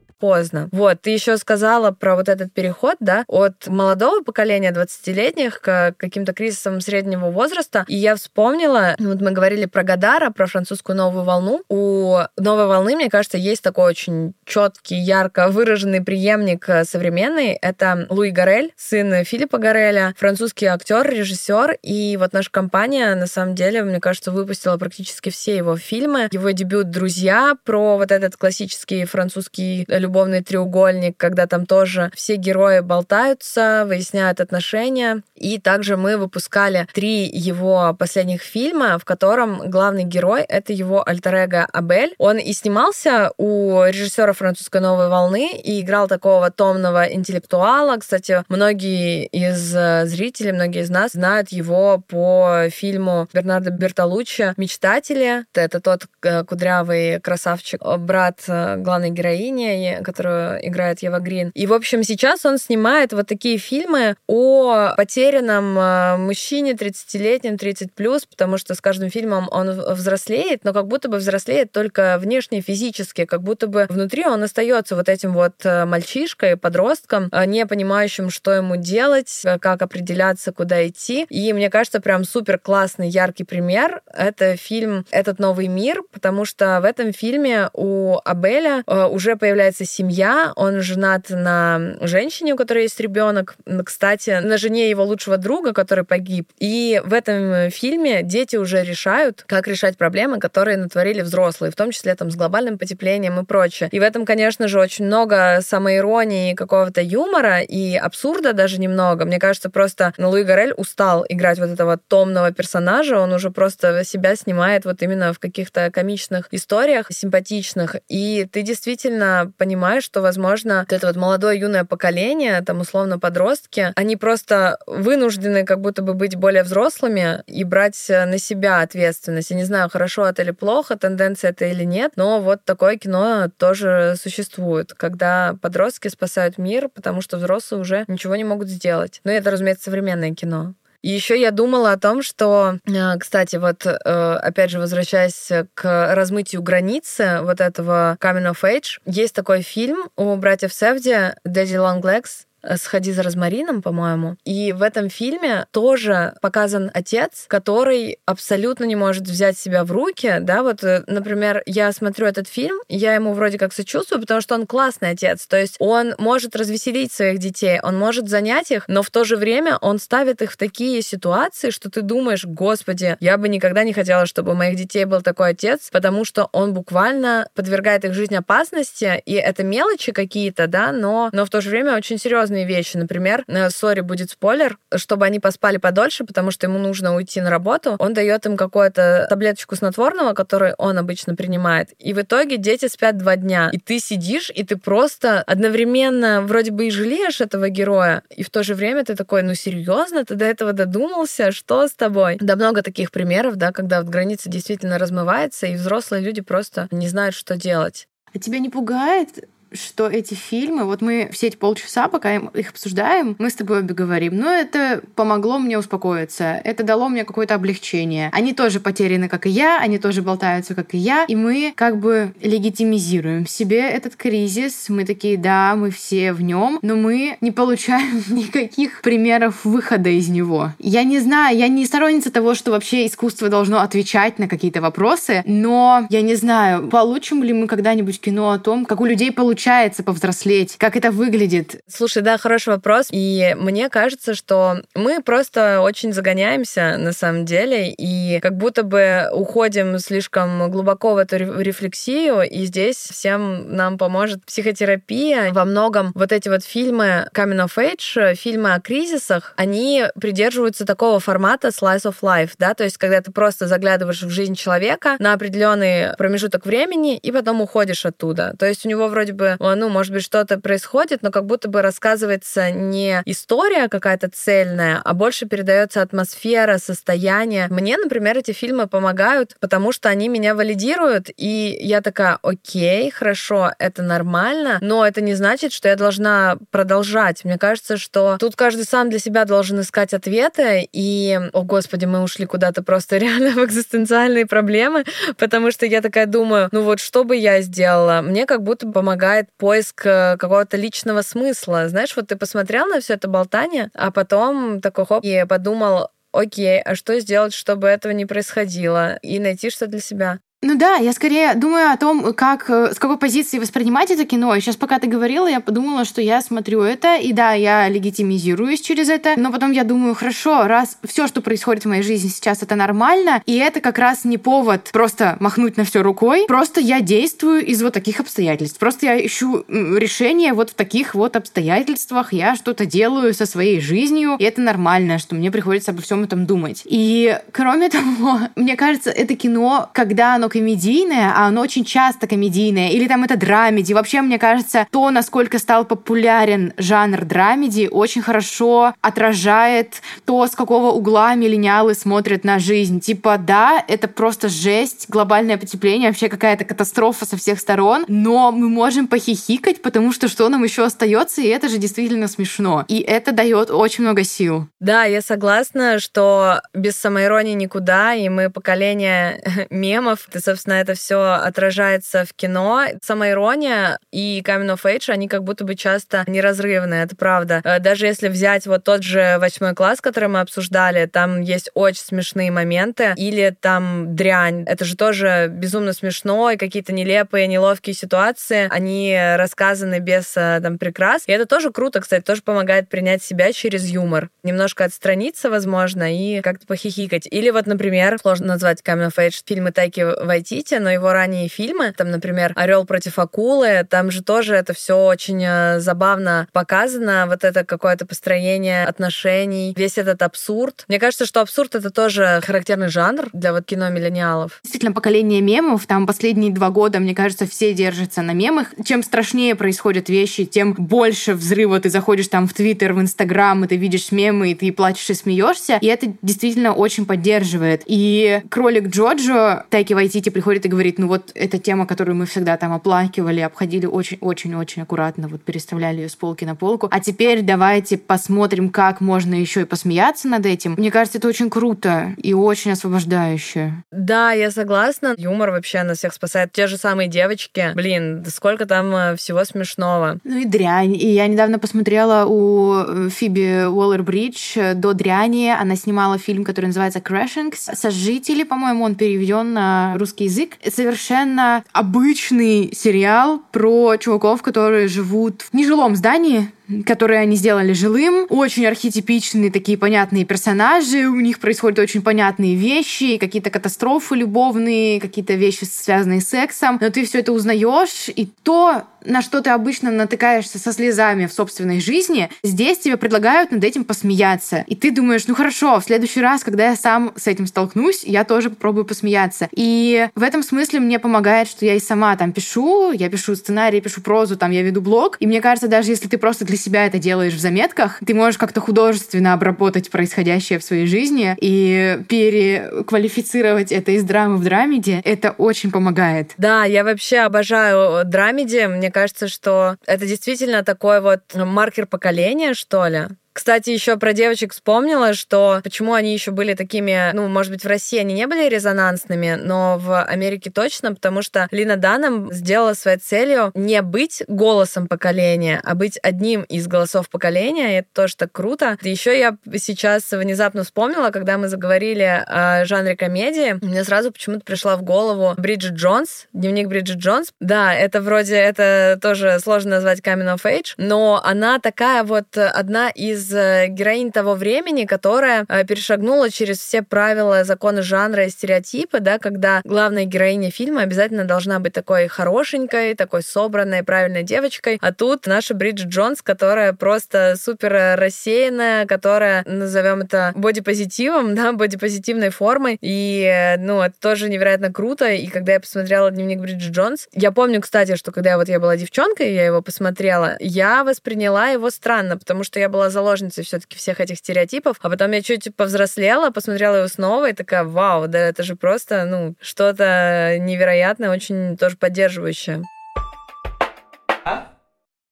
Поздно. Вот, ты еще сказала про вот этот переход, да, от молодого поколения 20-летних к каким-то кризисам среднего возраста. И я вспомнила, вот мы говорили про Гадара, про французскую новую волну. У новой волны, мне кажется, есть такой очень четкий, ярко выраженный преемник современный. Это Луи Гарель, сын Филиппа Гареля, французский актер, режиссер. И вот наша компания, на самом деле, мне кажется, выпустила практически все его фильмы. Его дебют «Друзья» про вот этот классический французский любовный треугольник, когда там тоже все герои болтаются, выясняют отношения. И также мы выпускали три его последних фильма, в котором главный герой — это его альтер Абель. Он и снимался у режиссера французской новой волны и играл такого томного интеллектуала. Кстати, многие из э, зрителей, многие из нас знают его по фильму Бернардо Бертолуччи «Мечтатели». Это тот э, кудрявый красавчик, брат э, главной героини, которую играет Ева Грин. И, в общем, сейчас он снимает вот такие фильмы о потерянном э, мужчине 30-летнем, 30+, потому что с каждым фильмом он взрослеет, но как будто бы взрослеет только внешне, физически, как будто бы внутри он остается вот этим вот э, мальчишкой, подростком, э, не понимающим, что ему делать, как определяться, куда идти. И мне кажется, прям супер классный, яркий пример — это фильм «Этот новый мир», потому что в этом фильме у Абеля уже появляется семья, он женат на женщине, у которой есть ребенок, кстати, на жене его лучшего друга, который погиб. И в этом фильме дети уже решают, как решать проблемы, которые натворили взрослые, в том числе там с глобальным потеплением и прочее. И в этом, конечно же, очень много самоиронии, какого-то юмора и абсурда даже немного. Мне кажется, просто Луи Гарель устал играть вот этого томного персонажа, он уже просто себя снимает вот именно в каких-то комичных историях, симпатичных. И ты действительно понимаешь, что, возможно, вот это вот молодое юное поколение, там условно подростки, они просто вынуждены как будто бы быть более взрослыми и брать на себя ответственность. Я не знаю, хорошо это или плохо, тенденция это или нет, но вот такое кино тоже существует, когда подростки спасают мир, потому что взрослые уже ничего не могут сделать. Но это, разумеется, современное кино. И еще я думала о том, что, э, кстати, вот э, опять же, возвращаясь к размытию границы вот этого Coming of Age, есть такой фильм у братьев Севди «Daddy Long Legs», «Сходи за розмарином», по-моему. И в этом фильме тоже показан отец, который абсолютно не может взять себя в руки, да, вот, э, например, я смотрю этот фильм, я ему вроде как сочувствую, потому что он классный отец, то есть он может развеселить своих детей, он может занять их, но в то же время он ставит их в такие ситуации, что ты думаешь, господи, я бы никогда не хотела, чтобы у моих детей был такой отец, потому что он буквально подвергает их жизнь опасности, и это мелочи какие-то, да, но, но в то же время очень серьезно серьезные вещи. Например, э, сори, будет спойлер, чтобы они поспали подольше, потому что ему нужно уйти на работу, он дает им какую-то таблеточку снотворного, который он обычно принимает. И в итоге дети спят два дня. И ты сидишь, и ты просто одновременно вроде бы и жалеешь этого героя, и в то же время ты такой, ну серьезно, ты до этого додумался? Что с тобой? Да много таких примеров, да, когда вот граница действительно размывается, и взрослые люди просто не знают, что делать. А тебя не пугает что эти фильмы, вот мы все эти полчаса, пока их обсуждаем, мы с тобой обе говорим, но это помогло мне успокоиться, это дало мне какое-то облегчение. Они тоже потеряны, как и я, они тоже болтаются, как и я, и мы как бы легитимизируем себе этот кризис. Мы такие, да, мы все в нем, но мы не получаем <laughs> никаких примеров выхода из него. Я не знаю, я не сторонница того, что вообще искусство должно отвечать на какие-то вопросы, но я не знаю, получим ли мы когда-нибудь кино о том, как у людей получается получается повзрослеть? Как это выглядит? Слушай, да, хороший вопрос. И мне кажется, что мы просто очень загоняемся на самом деле и как будто бы уходим слишком глубоко в эту рефлексию. И здесь всем нам поможет психотерапия. Во многом вот эти вот фильмы Coming of Age, фильмы о кризисах, они придерживаются такого формата slice of life, да, то есть когда ты просто заглядываешь в жизнь человека на определенный промежуток времени и потом уходишь оттуда. То есть у него вроде бы ну, может быть, что-то происходит, но как будто бы рассказывается не история какая-то цельная, а больше передается атмосфера, состояние. Мне, например, эти фильмы помогают, потому что они меня валидируют, и я такая, окей, хорошо, это нормально, но это не значит, что я должна продолжать. Мне кажется, что тут каждый сам для себя должен искать ответы, и, о господи, мы ушли куда-то просто <laughs> реально в экзистенциальные проблемы, потому что я такая думаю, ну вот что бы я сделала? Мне как будто помогает возникает поиск э, какого-то личного смысла. Знаешь, вот ты посмотрел на все это болтание, а потом такой хоп, и подумал, окей, а что сделать, чтобы этого не происходило, и найти что для себя. Ну да, я скорее думаю о том, как, э, с какой позиции воспринимать это кино. И сейчас, пока ты говорила, я подумала, что я смотрю это, и да, я легитимизируюсь через это, но потом я думаю, хорошо, раз все, что происходит в моей жизни сейчас, это нормально, и это как раз не повод просто махнуть на все рукой, просто я действую из вот таких обстоятельств. Просто я ищу решение вот в таких вот обстоятельствах, я что-то делаю со своей жизнью, и это нормально, что мне приходится обо всем этом думать. И кроме <laughs> того, мне кажется, это кино, когда оно комедийное, а оно очень часто комедийное, или там это драмеди. Вообще, мне кажется, то, насколько стал популярен жанр драмеди, очень хорошо отражает то, с какого угла миллениалы смотрят на жизнь. Типа, да, это просто жесть, глобальное потепление, вообще какая-то катастрофа со всех сторон, но мы можем похихикать, потому что что нам еще остается, и это же действительно смешно. И это дает очень много сил. Да, я согласна, что без самоиронии никуда, и мы поколение <laughs> мемов. Ты собственно, это все отражается в кино. Самоирония и Coming of Age, они как будто бы часто неразрывны, это правда. Э, даже если взять вот тот же восьмой класс, который мы обсуждали, там есть очень смешные моменты, или там дрянь. Это же тоже безумно смешно, и какие-то нелепые, неловкие ситуации, они рассказаны без э, там прикрас. И это тоже круто, кстати, тоже помогает принять себя через юмор. Немножко отстраниться, возможно, и как-то похихикать. Или вот, например, сложно назвать Coming of Age фильмы Тайки Вайтити, но его ранние фильмы, там, например, Орел против акулы, там же тоже это все очень э, забавно показано, вот это какое-то построение отношений, весь этот абсурд. Мне кажется, что абсурд это тоже характерный жанр для вот кино миллениалов. Действительно, поколение мемов, там последние два года, мне кажется, все держатся на мемах. Чем страшнее происходят вещи, тем больше взрыва ты заходишь там в Твиттер, в Инстаграм, и ты видишь мемы, и ты плачешь и смеешься. И это действительно очень поддерживает. И кролик Джоджо, Тайки Вайтити приходит и говорит, ну вот эта тема, которую мы всегда там оплакивали, обходили очень-очень-очень аккуратно, вот переставляли ее с полки на полку. А теперь давайте посмотрим, как можно еще и посмеяться над этим. Мне кажется, это очень круто и очень освобождающе. Да, я согласна. Юмор вообще нас всех спасает. Те же самые девочки. Блин, сколько там э, всего смешного. Ну и дрянь. И я недавно посмотрела у э, Фиби Уоллер-Бридж э, до дряни. Она снимала фильм, который называется Crashings. Сожители, по-моему, он переведен на русский язык. Совершенно обычный сериал про чуваков, которые живут в нежилом здании, которые они сделали жилым. Очень архетипичные такие понятные персонажи, у них происходят очень понятные вещи, какие-то катастрофы любовные, какие-то вещи, связанные с сексом. Но ты все это узнаешь, и то, на что ты обычно натыкаешься со слезами в собственной жизни, здесь тебе предлагают над этим посмеяться. И ты думаешь, ну хорошо, в следующий раз, когда я сам с этим столкнусь, я тоже попробую посмеяться. И в этом смысле мне помогает, что я и сама там пишу, я пишу сценарий, пишу прозу, там я веду блог. И мне кажется, даже если ты просто для себя это делаешь в заметках, ты можешь как-то художественно обработать происходящее в своей жизни и переквалифицировать это из драмы в драмеди. Это очень помогает. Да, я вообще обожаю драмеди. Мне кажется, что это действительно такой вот маркер поколения, что ли. Кстати, еще про девочек вспомнила, что почему они еще были такими, ну, может быть, в России они не были резонансными, но в Америке точно, потому что Лина Данам сделала своей целью не быть голосом поколения, а быть одним из голосов поколения, и это тоже так круто. Еще я сейчас внезапно вспомнила, когда мы заговорили о жанре комедии, мне сразу почему-то пришла в голову Бриджит Джонс, дневник Бриджит Джонс. Да, это вроде, это тоже сложно назвать coming of age, но она такая вот одна из из э, героинь того времени, которая э, перешагнула через все правила, законы жанра и стереотипы, да, когда главная героиня фильма обязательно должна быть такой хорошенькой, такой собранной, правильной девочкой. А тут наша Бриджит Джонс, которая просто супер рассеянная, которая, назовем это бодипозитивом, <laughs> да, бодипозитивной формой. И, э, ну, это тоже невероятно круто. И когда я посмотрела дневник Бриджит Джонс, я помню, кстати, что когда вот я была девчонкой, я его посмотрела, я восприняла его странно, потому что я была заложена заложницей все-таки всех этих стереотипов. А потом я чуть повзрослела, посмотрела его снова и такая, вау, да это же просто, ну, что-то невероятное, очень тоже поддерживающее.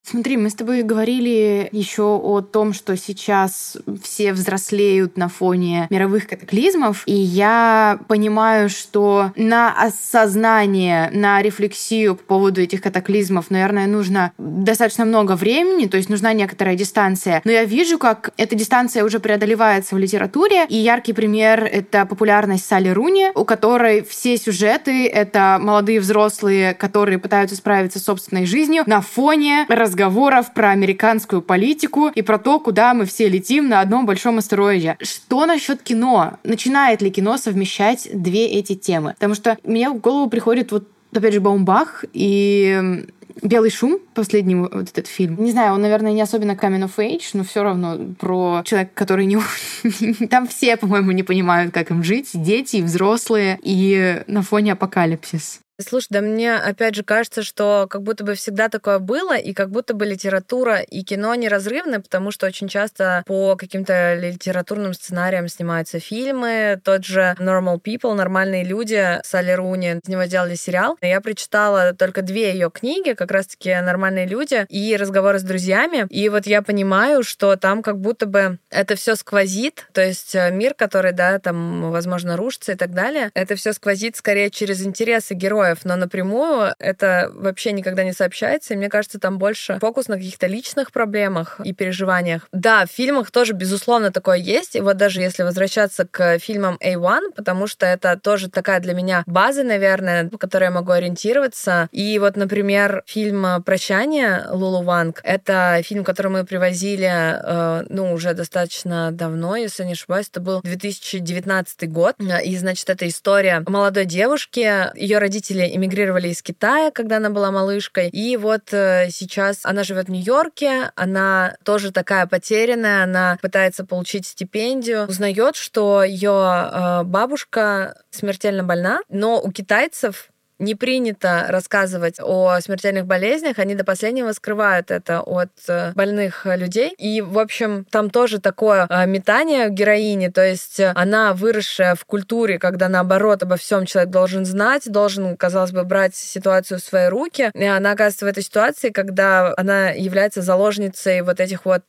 Смотри, мы с тобой говорили еще о том, что сейчас все взрослеют на фоне мировых катаклизмов, и я понимаю, что на осознание, на рефлексию по поводу этих катаклизмов, наверное, нужно достаточно много времени, то есть нужна некоторая дистанция. Но я вижу, как эта дистанция уже преодолевается в литературе, и яркий пример — это популярность Салли Руни, у которой все сюжеты — это молодые взрослые, которые пытаются справиться с собственной жизнью на фоне разговора разговоров про американскую политику и про то, куда мы все летим на одном большом астероиде. Что насчет кино? Начинает ли кино совмещать две эти темы? Потому что мне в голову приходит вот опять же, Баумбах и Белый шум, последний вот этот фильм. Не знаю, он, наверное, не особенно coming of age, но все равно про человека, который не... <laughs> Там все, по-моему, не понимают, как им жить. Дети, взрослые и на фоне апокалипсис. Слушай, да мне опять же кажется, что как будто бы всегда такое было, и как будто бы литература и кино неразрывны, потому что очень часто по каким-то литературным сценариям снимаются фильмы. Тот же Normal People, нормальные люди, Салли Руни, с него делали сериал. Я прочитала только две ее книги, как раз-таки «Нормальные люди» и «Разговоры с друзьями». И вот я понимаю, что там как будто бы это все сквозит, то есть э, мир, который, да, там, возможно, рушится и так далее, это все сквозит скорее через интересы героев, но напрямую это вообще никогда не сообщается, и мне кажется, там больше фокус на каких-то личных проблемах и переживаниях. Да, в фильмах тоже, безусловно, такое есть, и вот даже если возвращаться к фильмам A1, потому что это тоже такая для меня база, наверное, по которой я могу ориентироваться. И вот, например, фильм «Прощание» Лулу Ванг — это фильм, который мы привозили, э, ну, уже достаточно давно, если не ошибаюсь, это был 2019 год, и, значит, это история молодой девушки, ее родители эмигрировали из Китая, когда она была малышкой, и вот э, сейчас она живет в Нью-Йорке, она тоже такая потерянная, она пытается получить стипендию, узнает, что ее э, бабушка смертельно больна, но у китайцев не принято рассказывать о смертельных болезнях, они до последнего скрывают это от э, больных людей. И, в общем, там тоже такое э, метание героини, то есть э, она выросшая в культуре, когда наоборот обо всем человек должен знать, должен, казалось бы, брать ситуацию в свои руки. И она оказывается в этой ситуации, когда она является заложницей вот этих вот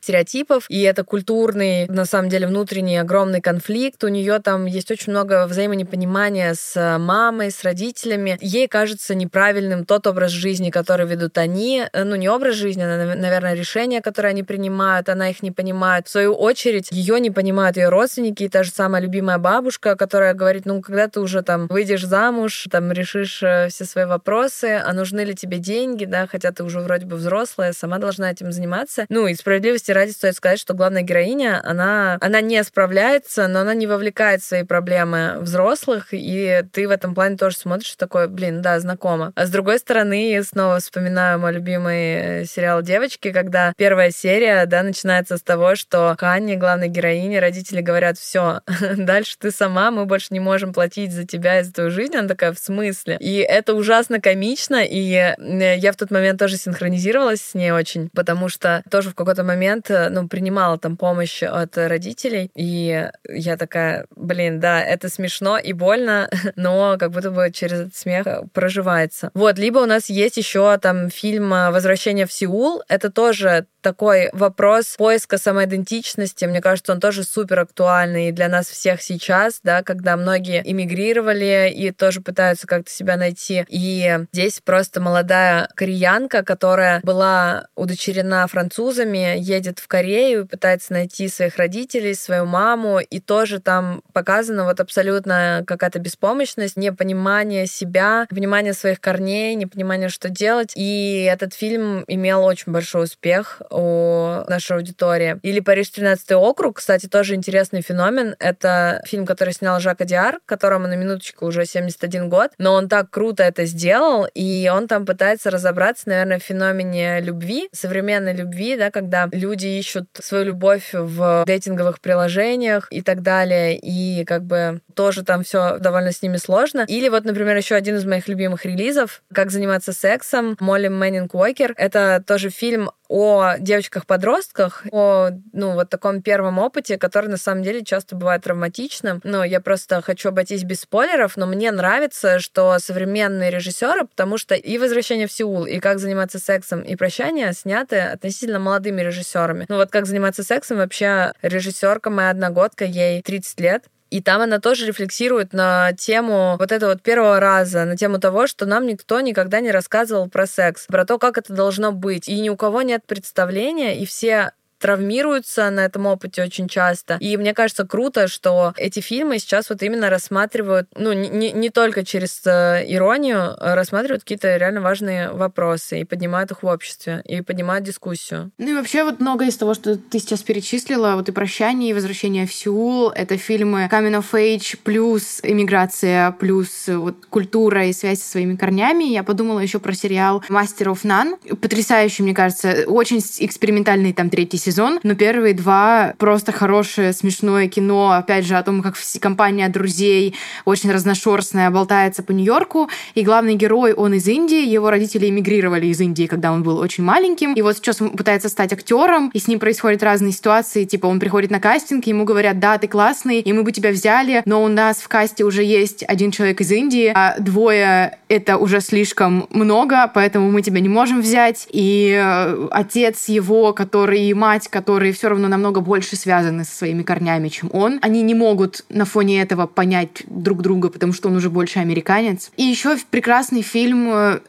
стереотипов, и это культурный, на самом деле, внутренний огромный конфликт. У нее там есть очень много взаимонепонимания с мамой, с родителями, родителями, ей кажется неправильным тот образ жизни, который ведут они. Э, ну, не образ жизни, а, наверное, решения, которые они принимают, она их не понимает. В свою очередь, ее не понимают ее родственники, и та же самая любимая бабушка, которая говорит, ну, когда ты уже там выйдешь замуж, там решишь э, все свои вопросы, а нужны ли тебе деньги, да, хотя ты уже вроде бы взрослая, сама должна этим заниматься. Ну, и справедливости ради стоит сказать, что главная героиня, она, она не справляется, но она не вовлекает свои проблемы взрослых, и ты в этом плане тоже смотришь такой, блин, да, знакомо. А с другой стороны, снова вспоминаю мой любимый э, сериал «Девочки», когда первая серия, да, начинается с того, что Ханни, главной героине, родители говорят, все, <laughs> дальше ты сама, мы больше не можем платить за тебя и за твою жизнь. Она такая, в смысле? И это ужасно комично, и э, я в тот момент тоже синхронизировалась с ней очень, потому что тоже в какой-то момент, э, ну, принимала там помощь от родителей, и я такая, блин, да, это смешно и больно, <laughs> но как будто бы через этот смех проживается. Вот, либо у нас есть еще там фильм «Возвращение в Сеул». Это тоже такой вопрос поиска самоидентичности. Мне кажется, он тоже супер актуальный для нас всех сейчас, да, когда многие эмигрировали и тоже пытаются как-то себя найти. И здесь просто молодая кореянка, которая была удочерена французами, едет в Корею, пытается найти своих родителей, свою маму, и тоже там показана вот абсолютно какая-то беспомощность, непонимание себя, понимание своих корней, непонимание, что делать. И этот фильм имел очень большой успех у нашей аудитории. Или «Париж 13 округ», кстати, тоже интересный феномен. Это фильм, который снял Жак Одиар, которому на минуточку уже 71 год, но он так круто это сделал, и он там пытается разобраться, наверное, в феномене любви, современной любви, да, когда люди ищут свою любовь в дейтинговых приложениях и так далее, и как бы тоже там все довольно с ними сложно. Или вот, например, еще один из моих любимых релизов «Как заниматься сексом» Молли Мэннинг Уокер. Это тоже фильм о девочках-подростках, о, ну, вот таком первом опыте, который на самом деле часто бывает травматичным. Но я просто хочу обойтись без спойлеров, но мне нравится, что современные режиссеры, потому что и «Возвращение в Сеул», и «Как заниматься сексом», и «Прощание» сняты относительно молодыми режиссерами. Ну вот «Как заниматься сексом» вообще режиссерка моя одногодка, ей 30 лет, и там она тоже рефлексирует на тему вот этого вот первого раза, на тему того, что нам никто никогда не рассказывал про секс, про то, как это должно быть. И ни у кого нет представления, и все травмируются на этом опыте очень часто. И мне кажется круто, что эти фильмы сейчас вот именно рассматривают, ну, не, не только через э, иронию, а рассматривают какие-то реально важные вопросы и поднимают их в обществе, и поднимают дискуссию. Ну и вообще вот многое из того, что ты сейчас перечислила, вот и «Прощание», и «Возвращение в Сеул», это фильмы «Coming of Age» плюс «Иммиграция», плюс вот культура и связь со своими корнями. Я подумала еще про сериал «Master of None». Потрясающий, мне кажется, очень экспериментальный там третий сезон сезон, но первые два просто хорошее, смешное кино, опять же, о том, как компания друзей очень разношерстная болтается по Нью-Йорку, и главный герой, он из Индии, его родители эмигрировали из Индии, когда он был очень маленьким, и вот сейчас он пытается стать актером, и с ним происходят разные ситуации, типа он приходит на кастинг, ему говорят, да, ты классный, и мы бы тебя взяли, но у нас в касте уже есть один человек из Индии, а двое — это уже слишком много, поэтому мы тебя не можем взять, и э, отец его, который и мать, которые все равно намного больше связаны со своими корнями, чем он, они не могут на фоне этого понять друг друга, потому что он уже больше американец. И еще прекрасный фильм э,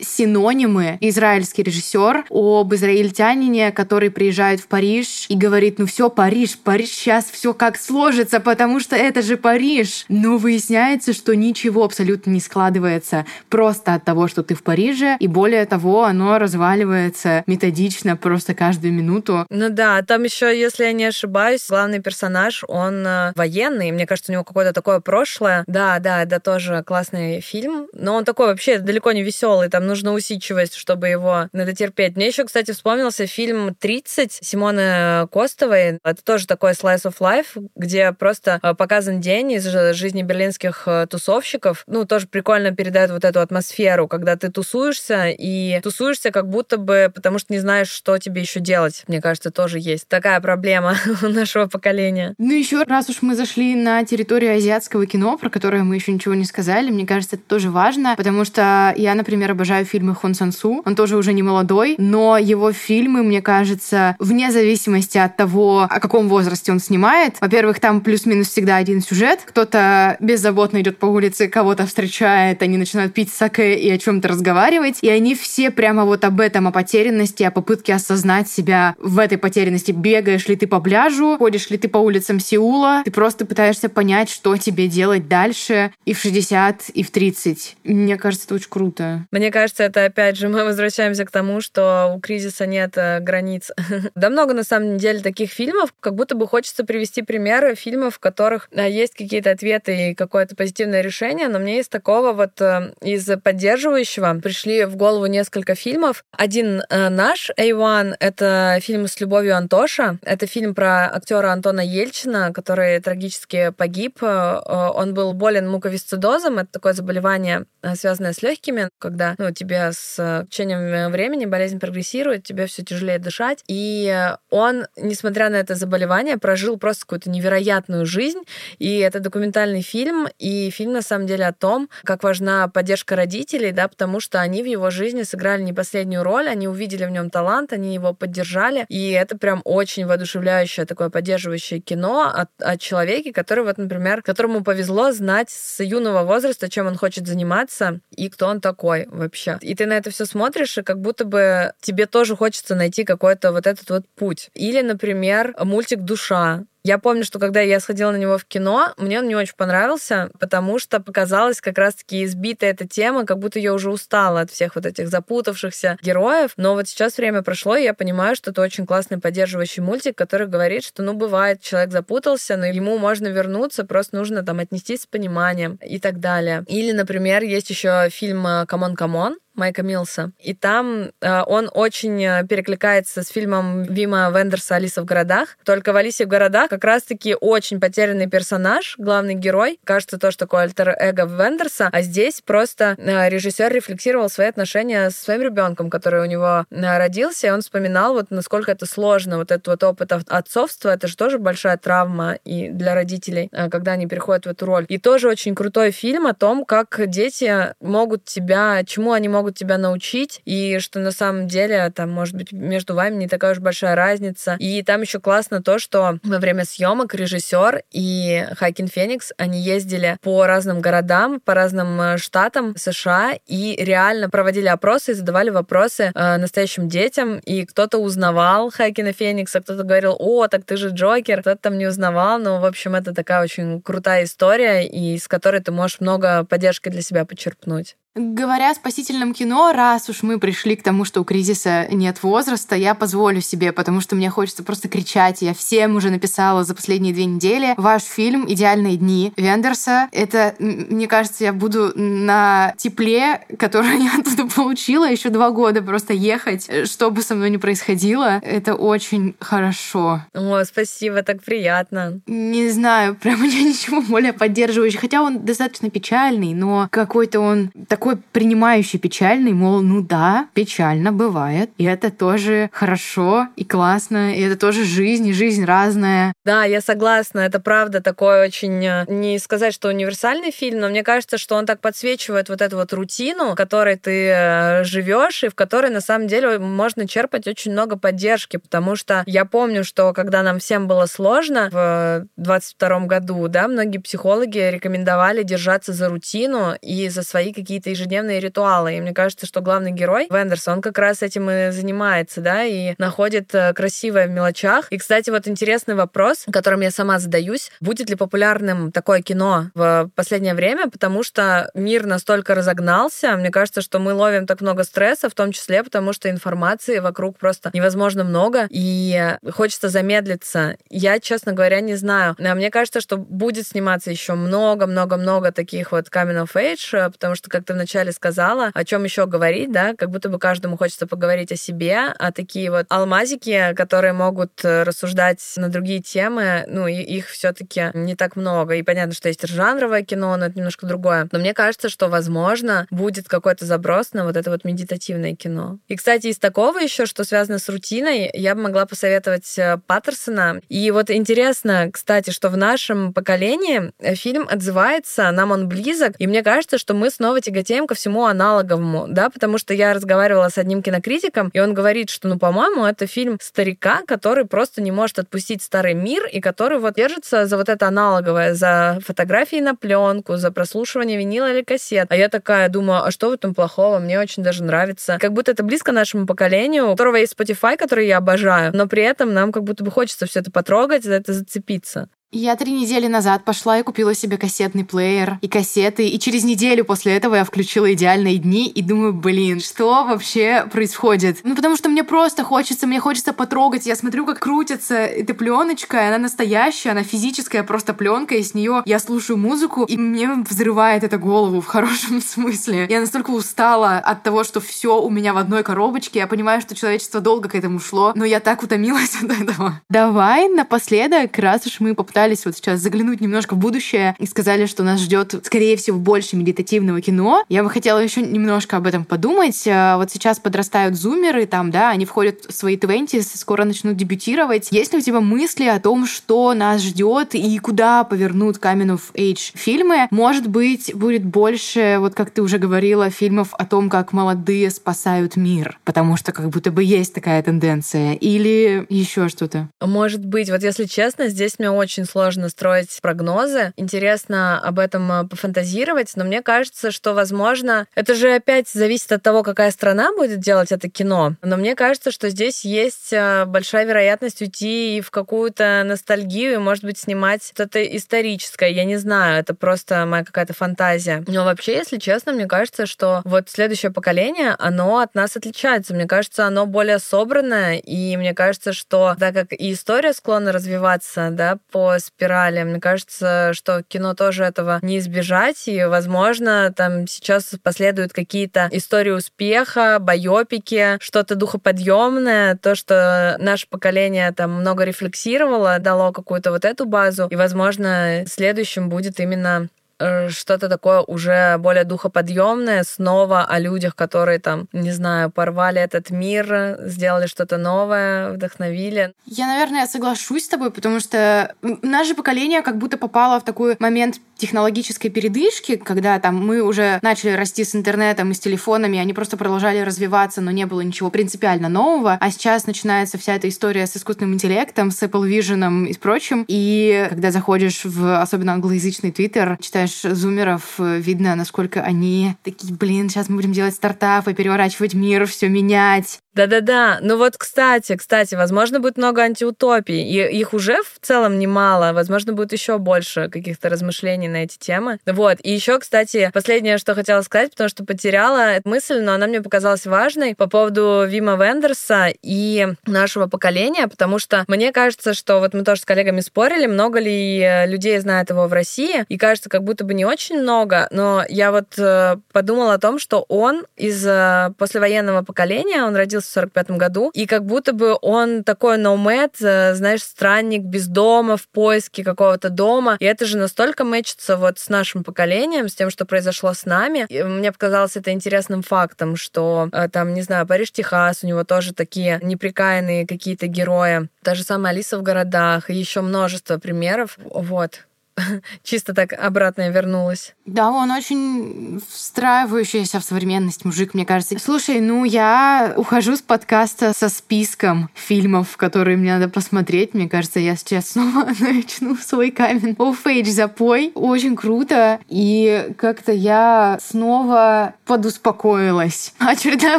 синонимы. Израильский режиссер об израильтянине, который приезжает в Париж и говорит, ну все, Париж, Париж сейчас все как сложится, потому что это же Париж. Но выясняется, что ничего абсолютно не складывается просто от того, что ты в Париже, и более того, оно разваливается методично просто каждую минуту. Ну да, там еще, если я не ошибаюсь, главный персонаж, он э, военный, мне кажется, у него какое-то такое прошлое. Да, да, это тоже классный фильм, но он такой вообще далеко не веселый, там нужна усидчивость, чтобы его надо терпеть. Мне еще, кстати, вспомнился фильм «30» Симоны Костовой. Это тоже такой slice of life, где просто э, показан день из жизни берлинских э, тусовщиков. Ну, тоже прикольно передает вот эту атмосферу, когда ты тусуешься, и тусуешься как будто бы, потому что не знаешь, что тебе еще делать. Мне кажется, тоже есть такая проблема <laughs> у нашего поколения. Ну, еще раз уж мы зашли на территорию азиатского кино, про которое мы еще ничего не сказали, мне кажется, это тоже важно, потому что я, например, обожаю обожаю фильмы Хон Сан Су. Он тоже уже не молодой, но его фильмы, мне кажется, вне зависимости от того, о каком возрасте он снимает, во-первых, там плюс-минус всегда один сюжет. Кто-то беззаботно идет по улице, кого-то встречает, они начинают пить саке и о чем-то разговаривать, и они все прямо вот об этом, о потерянности, о попытке осознать себя в этой потерянности. Бегаешь ли ты по пляжу, ходишь ли ты по улицам Сеула, ты просто пытаешься понять, что тебе делать дальше и в 60, и в 30. Мне кажется, это очень круто. Мне кажется, кажется, это опять же мы возвращаемся к тому, что у кризиса нет э, границ. <laughs> да много на самом деле таких фильмов, как будто бы хочется привести примеры фильмов, в которых э, есть какие-то ответы и какое-то позитивное решение, но мне из такого вот э, из поддерживающего пришли в голову несколько фильмов. Один наш, A1, это фильм с любовью Антоша. Это фильм про актера Антона Ельчина, который трагически погиб. Он был болен муковисцидозом. Это такое заболевание, связанное с легкими, когда ну, тебе с течением времени болезнь прогрессирует, тебе все тяжелее дышать. И он, несмотря на это заболевание, прожил просто какую-то невероятную жизнь. И это документальный фильм, и фильм на самом деле о том, как важна поддержка родителей, да, потому что они в его жизни сыграли не последнюю роль, они увидели в нем талант, они его поддержали, и это прям очень воодушевляющее такое поддерживающее кино от, о человеке, который вот, например, которому повезло знать с юного возраста, чем он хочет заниматься и кто он такой вообще вообще. И ты на это все смотришь, и как будто бы тебе тоже хочется найти какой-то вот этот вот путь. Или, например, мультик «Душа». Я помню, что когда я сходила на него в кино, мне он не очень понравился, потому что показалась как раз-таки избитая эта тема, как будто я уже устала от всех вот этих запутавшихся героев. Но вот сейчас время прошло, и я понимаю, что это очень классный поддерживающий мультик, который говорит, что, ну, бывает, человек запутался, но ему можно вернуться, просто нужно там отнестись с пониманием и так далее. Или, например, есть еще фильм «C'mon, c'mon», Майка Милса. И там э, он очень э, перекликается с фильмом Вима Вендерса «Алиса в городах». Только в «Алисе в городах» как раз-таки очень потерянный персонаж, главный герой. Кажется, тоже такое альтер-эго Вендерса. А здесь просто э, режиссер рефлексировал свои отношения со своим ребенком, который у него э, родился, и он вспоминал, вот насколько это сложно, вот этот вот опыт отцовства, это же тоже большая травма и для родителей, э, когда они переходят в эту роль. И тоже очень крутой фильм о том, как дети могут тебя, чему они могут тебя научить, и что на самом деле там, может быть, между вами не такая уж большая разница. И там еще классно то, что во время съемок режиссер и Хайкин Феникс, они ездили по разным городам, по разным э, штатам США и реально проводили опросы и задавали вопросы э, настоящим детям, и кто-то узнавал Хайкина Феникса, кто-то говорил, о, так ты же Джокер, кто-то там не узнавал, но, в общем, это такая очень крутая история, и с которой ты можешь много поддержки для себя почерпнуть. Говоря о спасительном кино, раз уж мы пришли к тому, что у кризиса нет возраста, я позволю себе, потому что мне хочется просто кричать. Я всем уже написала за последние две недели. Ваш фильм «Идеальные дни» Вендерса. Это, мне кажется, я буду на тепле, которое <laughs> я оттуда получила еще два года, просто ехать, что бы со мной ни происходило. Это очень хорошо. О, спасибо, так приятно. Не знаю, прям нет <laughs> ничего более поддерживающего. Хотя он достаточно печальный, но какой-то он такой такой принимающий печальный, мол, ну да, печально бывает, и это тоже хорошо и классно, и это тоже жизнь, и жизнь разная. Да, я согласна, это правда такой очень, э, не сказать, что универсальный фильм, но мне кажется, что он так подсвечивает вот эту вот рутину, в которой ты э, живешь, и в которой на самом деле можно черпать очень много поддержки, потому что я помню, что когда нам всем было сложно в 22 году, да, многие психологи рекомендовали держаться за рутину и за свои какие-то ежедневные ритуалы. И мне кажется, что главный герой Вендерс, он как раз этим и занимается, да, и находит э, красивое в мелочах. И, кстати, вот интересный вопрос, которым я сама задаюсь, будет ли популярным такое кино в последнее время, потому что мир настолько разогнался, мне кажется, что мы ловим так много стресса, в том числе потому, что информации вокруг просто невозможно много, и хочется замедлиться. Я, честно говоря, не знаю. А мне кажется, что будет сниматься еще много-много-много таких вот coming of age, потому что, как ты вначале сказала, о чем еще говорить, да, как будто бы каждому хочется поговорить о себе, а такие вот алмазики, которые могут э, рассуждать на другие темы, ну, их все-таки не так много. И понятно, что есть жанровое кино, но это немножко другое. Но мне кажется, что, возможно, будет какой-то заброс на вот это вот медитативное кино. И, кстати, из такого еще, что связано с рутиной, я бы могла посоветовать э, Паттерсона. И вот интересно, кстати, что в нашем поколении э, фильм отзывается, нам он близок, и мне кажется, что мы снова тяготеем тяготеем ко всему аналоговому, да, потому что я разговаривала с одним кинокритиком, и он говорит, что, ну, по-моему, это фильм старика, который просто не может отпустить старый мир, и который вот держится за вот это аналоговое, за фотографии на пленку, за прослушивание винила или кассет. А я такая думаю, а что в этом плохого? Мне очень даже нравится. Как будто это близко нашему поколению, у которого есть Spotify, который я обожаю, но при этом нам как будто бы хочется все это потрогать, за это зацепиться. Я три недели назад пошла и купила себе кассетный плеер и кассеты, и через неделю после этого я включила «Идеальные дни» и думаю, блин, что вообще происходит? Ну, потому что мне просто хочется, мне хочется потрогать. Я смотрю, как крутится эта пленочка, она настоящая, она физическая просто пленка, и с нее я слушаю музыку, и мне взрывает это голову в хорошем <laughs> смысле. Я настолько устала от того, что все у меня в одной коробочке. Я понимаю, что человечество долго к этому шло, но я так утомилась <laughs> от этого. Давай напоследок, раз уж мы попытались попытались вот сейчас заглянуть немножко в будущее и сказали, что нас ждет, скорее всего, больше медитативного кино. Я бы хотела еще немножко об этом подумать. А, вот сейчас подрастают зумеры, там, да, они входят в свои 20 скоро начнут дебютировать. Есть ли у тебя мысли о том, что нас ждет и куда повернут Coming of Age фильмы? Может быть, будет больше, вот как ты уже говорила, фильмов о том, как молодые спасают мир, потому что как будто бы есть такая тенденция. Или еще что-то? Может быть. Вот если честно, здесь мне очень сложно строить прогнозы. Интересно об этом э, пофантазировать, но мне кажется, что, возможно, это же опять зависит от того, какая страна будет делать это кино. Но мне кажется, что здесь есть э, большая вероятность уйти и в какую-то ностальгию, и, может быть, снимать что-то историческое. Я не знаю, это просто моя какая-то фантазия. Но вообще, если честно, мне кажется, что вот следующее поколение, оно от нас отличается. Мне кажется, оно более собранное, и мне кажется, что так как и история склонна развиваться, да, по спирали. Мне кажется, что кино тоже этого не избежать, и, возможно, там сейчас последуют какие-то истории успеха, байопики, что-то духоподъемное, то, что наше поколение там много рефлексировало, дало какую-то вот эту базу, и, возможно, следующим будет именно что-то такое уже более духоподъемное, снова о людях, которые там, не знаю, порвали этот мир, сделали что-то новое, вдохновили. Я, наверное, соглашусь с тобой, потому что наше поколение как будто попало в такой момент технологической передышки, когда там мы уже начали расти с интернетом и с телефонами, они просто продолжали развиваться, но не было ничего принципиально нового. А сейчас начинается вся эта история с искусственным интеллектом, с Apple Vision и с прочим. И когда заходишь в особенно англоязычный твиттер, читаешь зумеров, видно, насколько они такие, блин, сейчас мы будем делать стартапы, переворачивать мир, все менять. Да-да-да. Ну вот, кстати, кстати, возможно, будет много антиутопий. И их уже в целом немало. Возможно, будет еще больше каких-то размышлений на эти темы. Вот. И еще, кстати, последнее, что хотела сказать, потому что потеряла эту мысль, но она мне показалась важной по поводу Вима Вендерса и нашего поколения, потому что мне кажется, что вот мы тоже с коллегами спорили, много ли э, людей знает его в России, и кажется, как будто бы не очень много, но я вот э, подумала о том, что он из э, послевоенного поколения, он родился в 45 году, и как будто бы он такой nomad, знаешь, странник без дома, в поиске какого-то дома, и это же настолько мэчится вот с нашим поколением, с тем, что произошло с нами. И мне показалось это интересным фактом, что там, не знаю, Париж, Техас, у него тоже такие неприкаянные какие-то герои. Та же самая Алиса в городах, и еще множество примеров. Вот. <laughs> чисто так обратно вернулась. Да, он очень встраивающийся в современность мужик, мне кажется. Слушай, ну я ухожу с подкаста со списком фильмов, которые мне надо посмотреть. Мне кажется, я сейчас <laughs> снова начну свой камень of age запой. Очень круто. И как-то я снова подуспокоилась. Очередная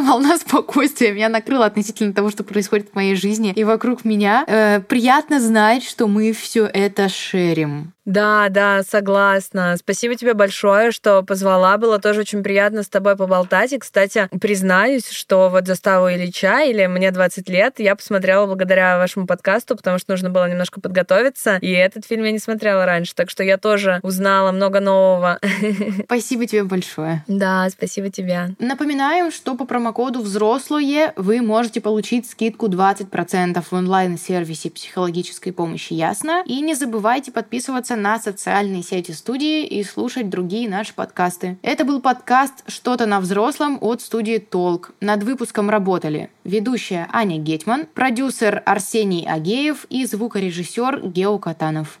волна спокойствия меня накрыла относительно того, что происходит в моей жизни и вокруг меня. Э, приятно знать, что мы все это шерим. Да, да, согласна. Спасибо тебе большое, что позвала. Было тоже очень приятно с тобой поболтать. И, кстати, признаюсь, что вот «Заставу Ильича» или «Мне 20 лет» я посмотрела благодаря вашему подкасту, потому что нужно было немножко подготовиться. И этот фильм я не смотрела раньше, так что я тоже узнала много нового. <laughs> Спасибо тебе большое. Да, спасибо тебе. Напоминаем, что по промокоду «Взрослые» вы можете получить скидку 20% в онлайн-сервисе психологической помощи «Ясно». И не забывайте подписываться на социальные сети студии и слушать другие наши подкасты. Это был подкаст «Что-то на взрослом» от студии «Толк». Над выпуском работали ведущая Аня Гетман, продюсер Арсений Агеев и звукорежиссер Гео Катанов.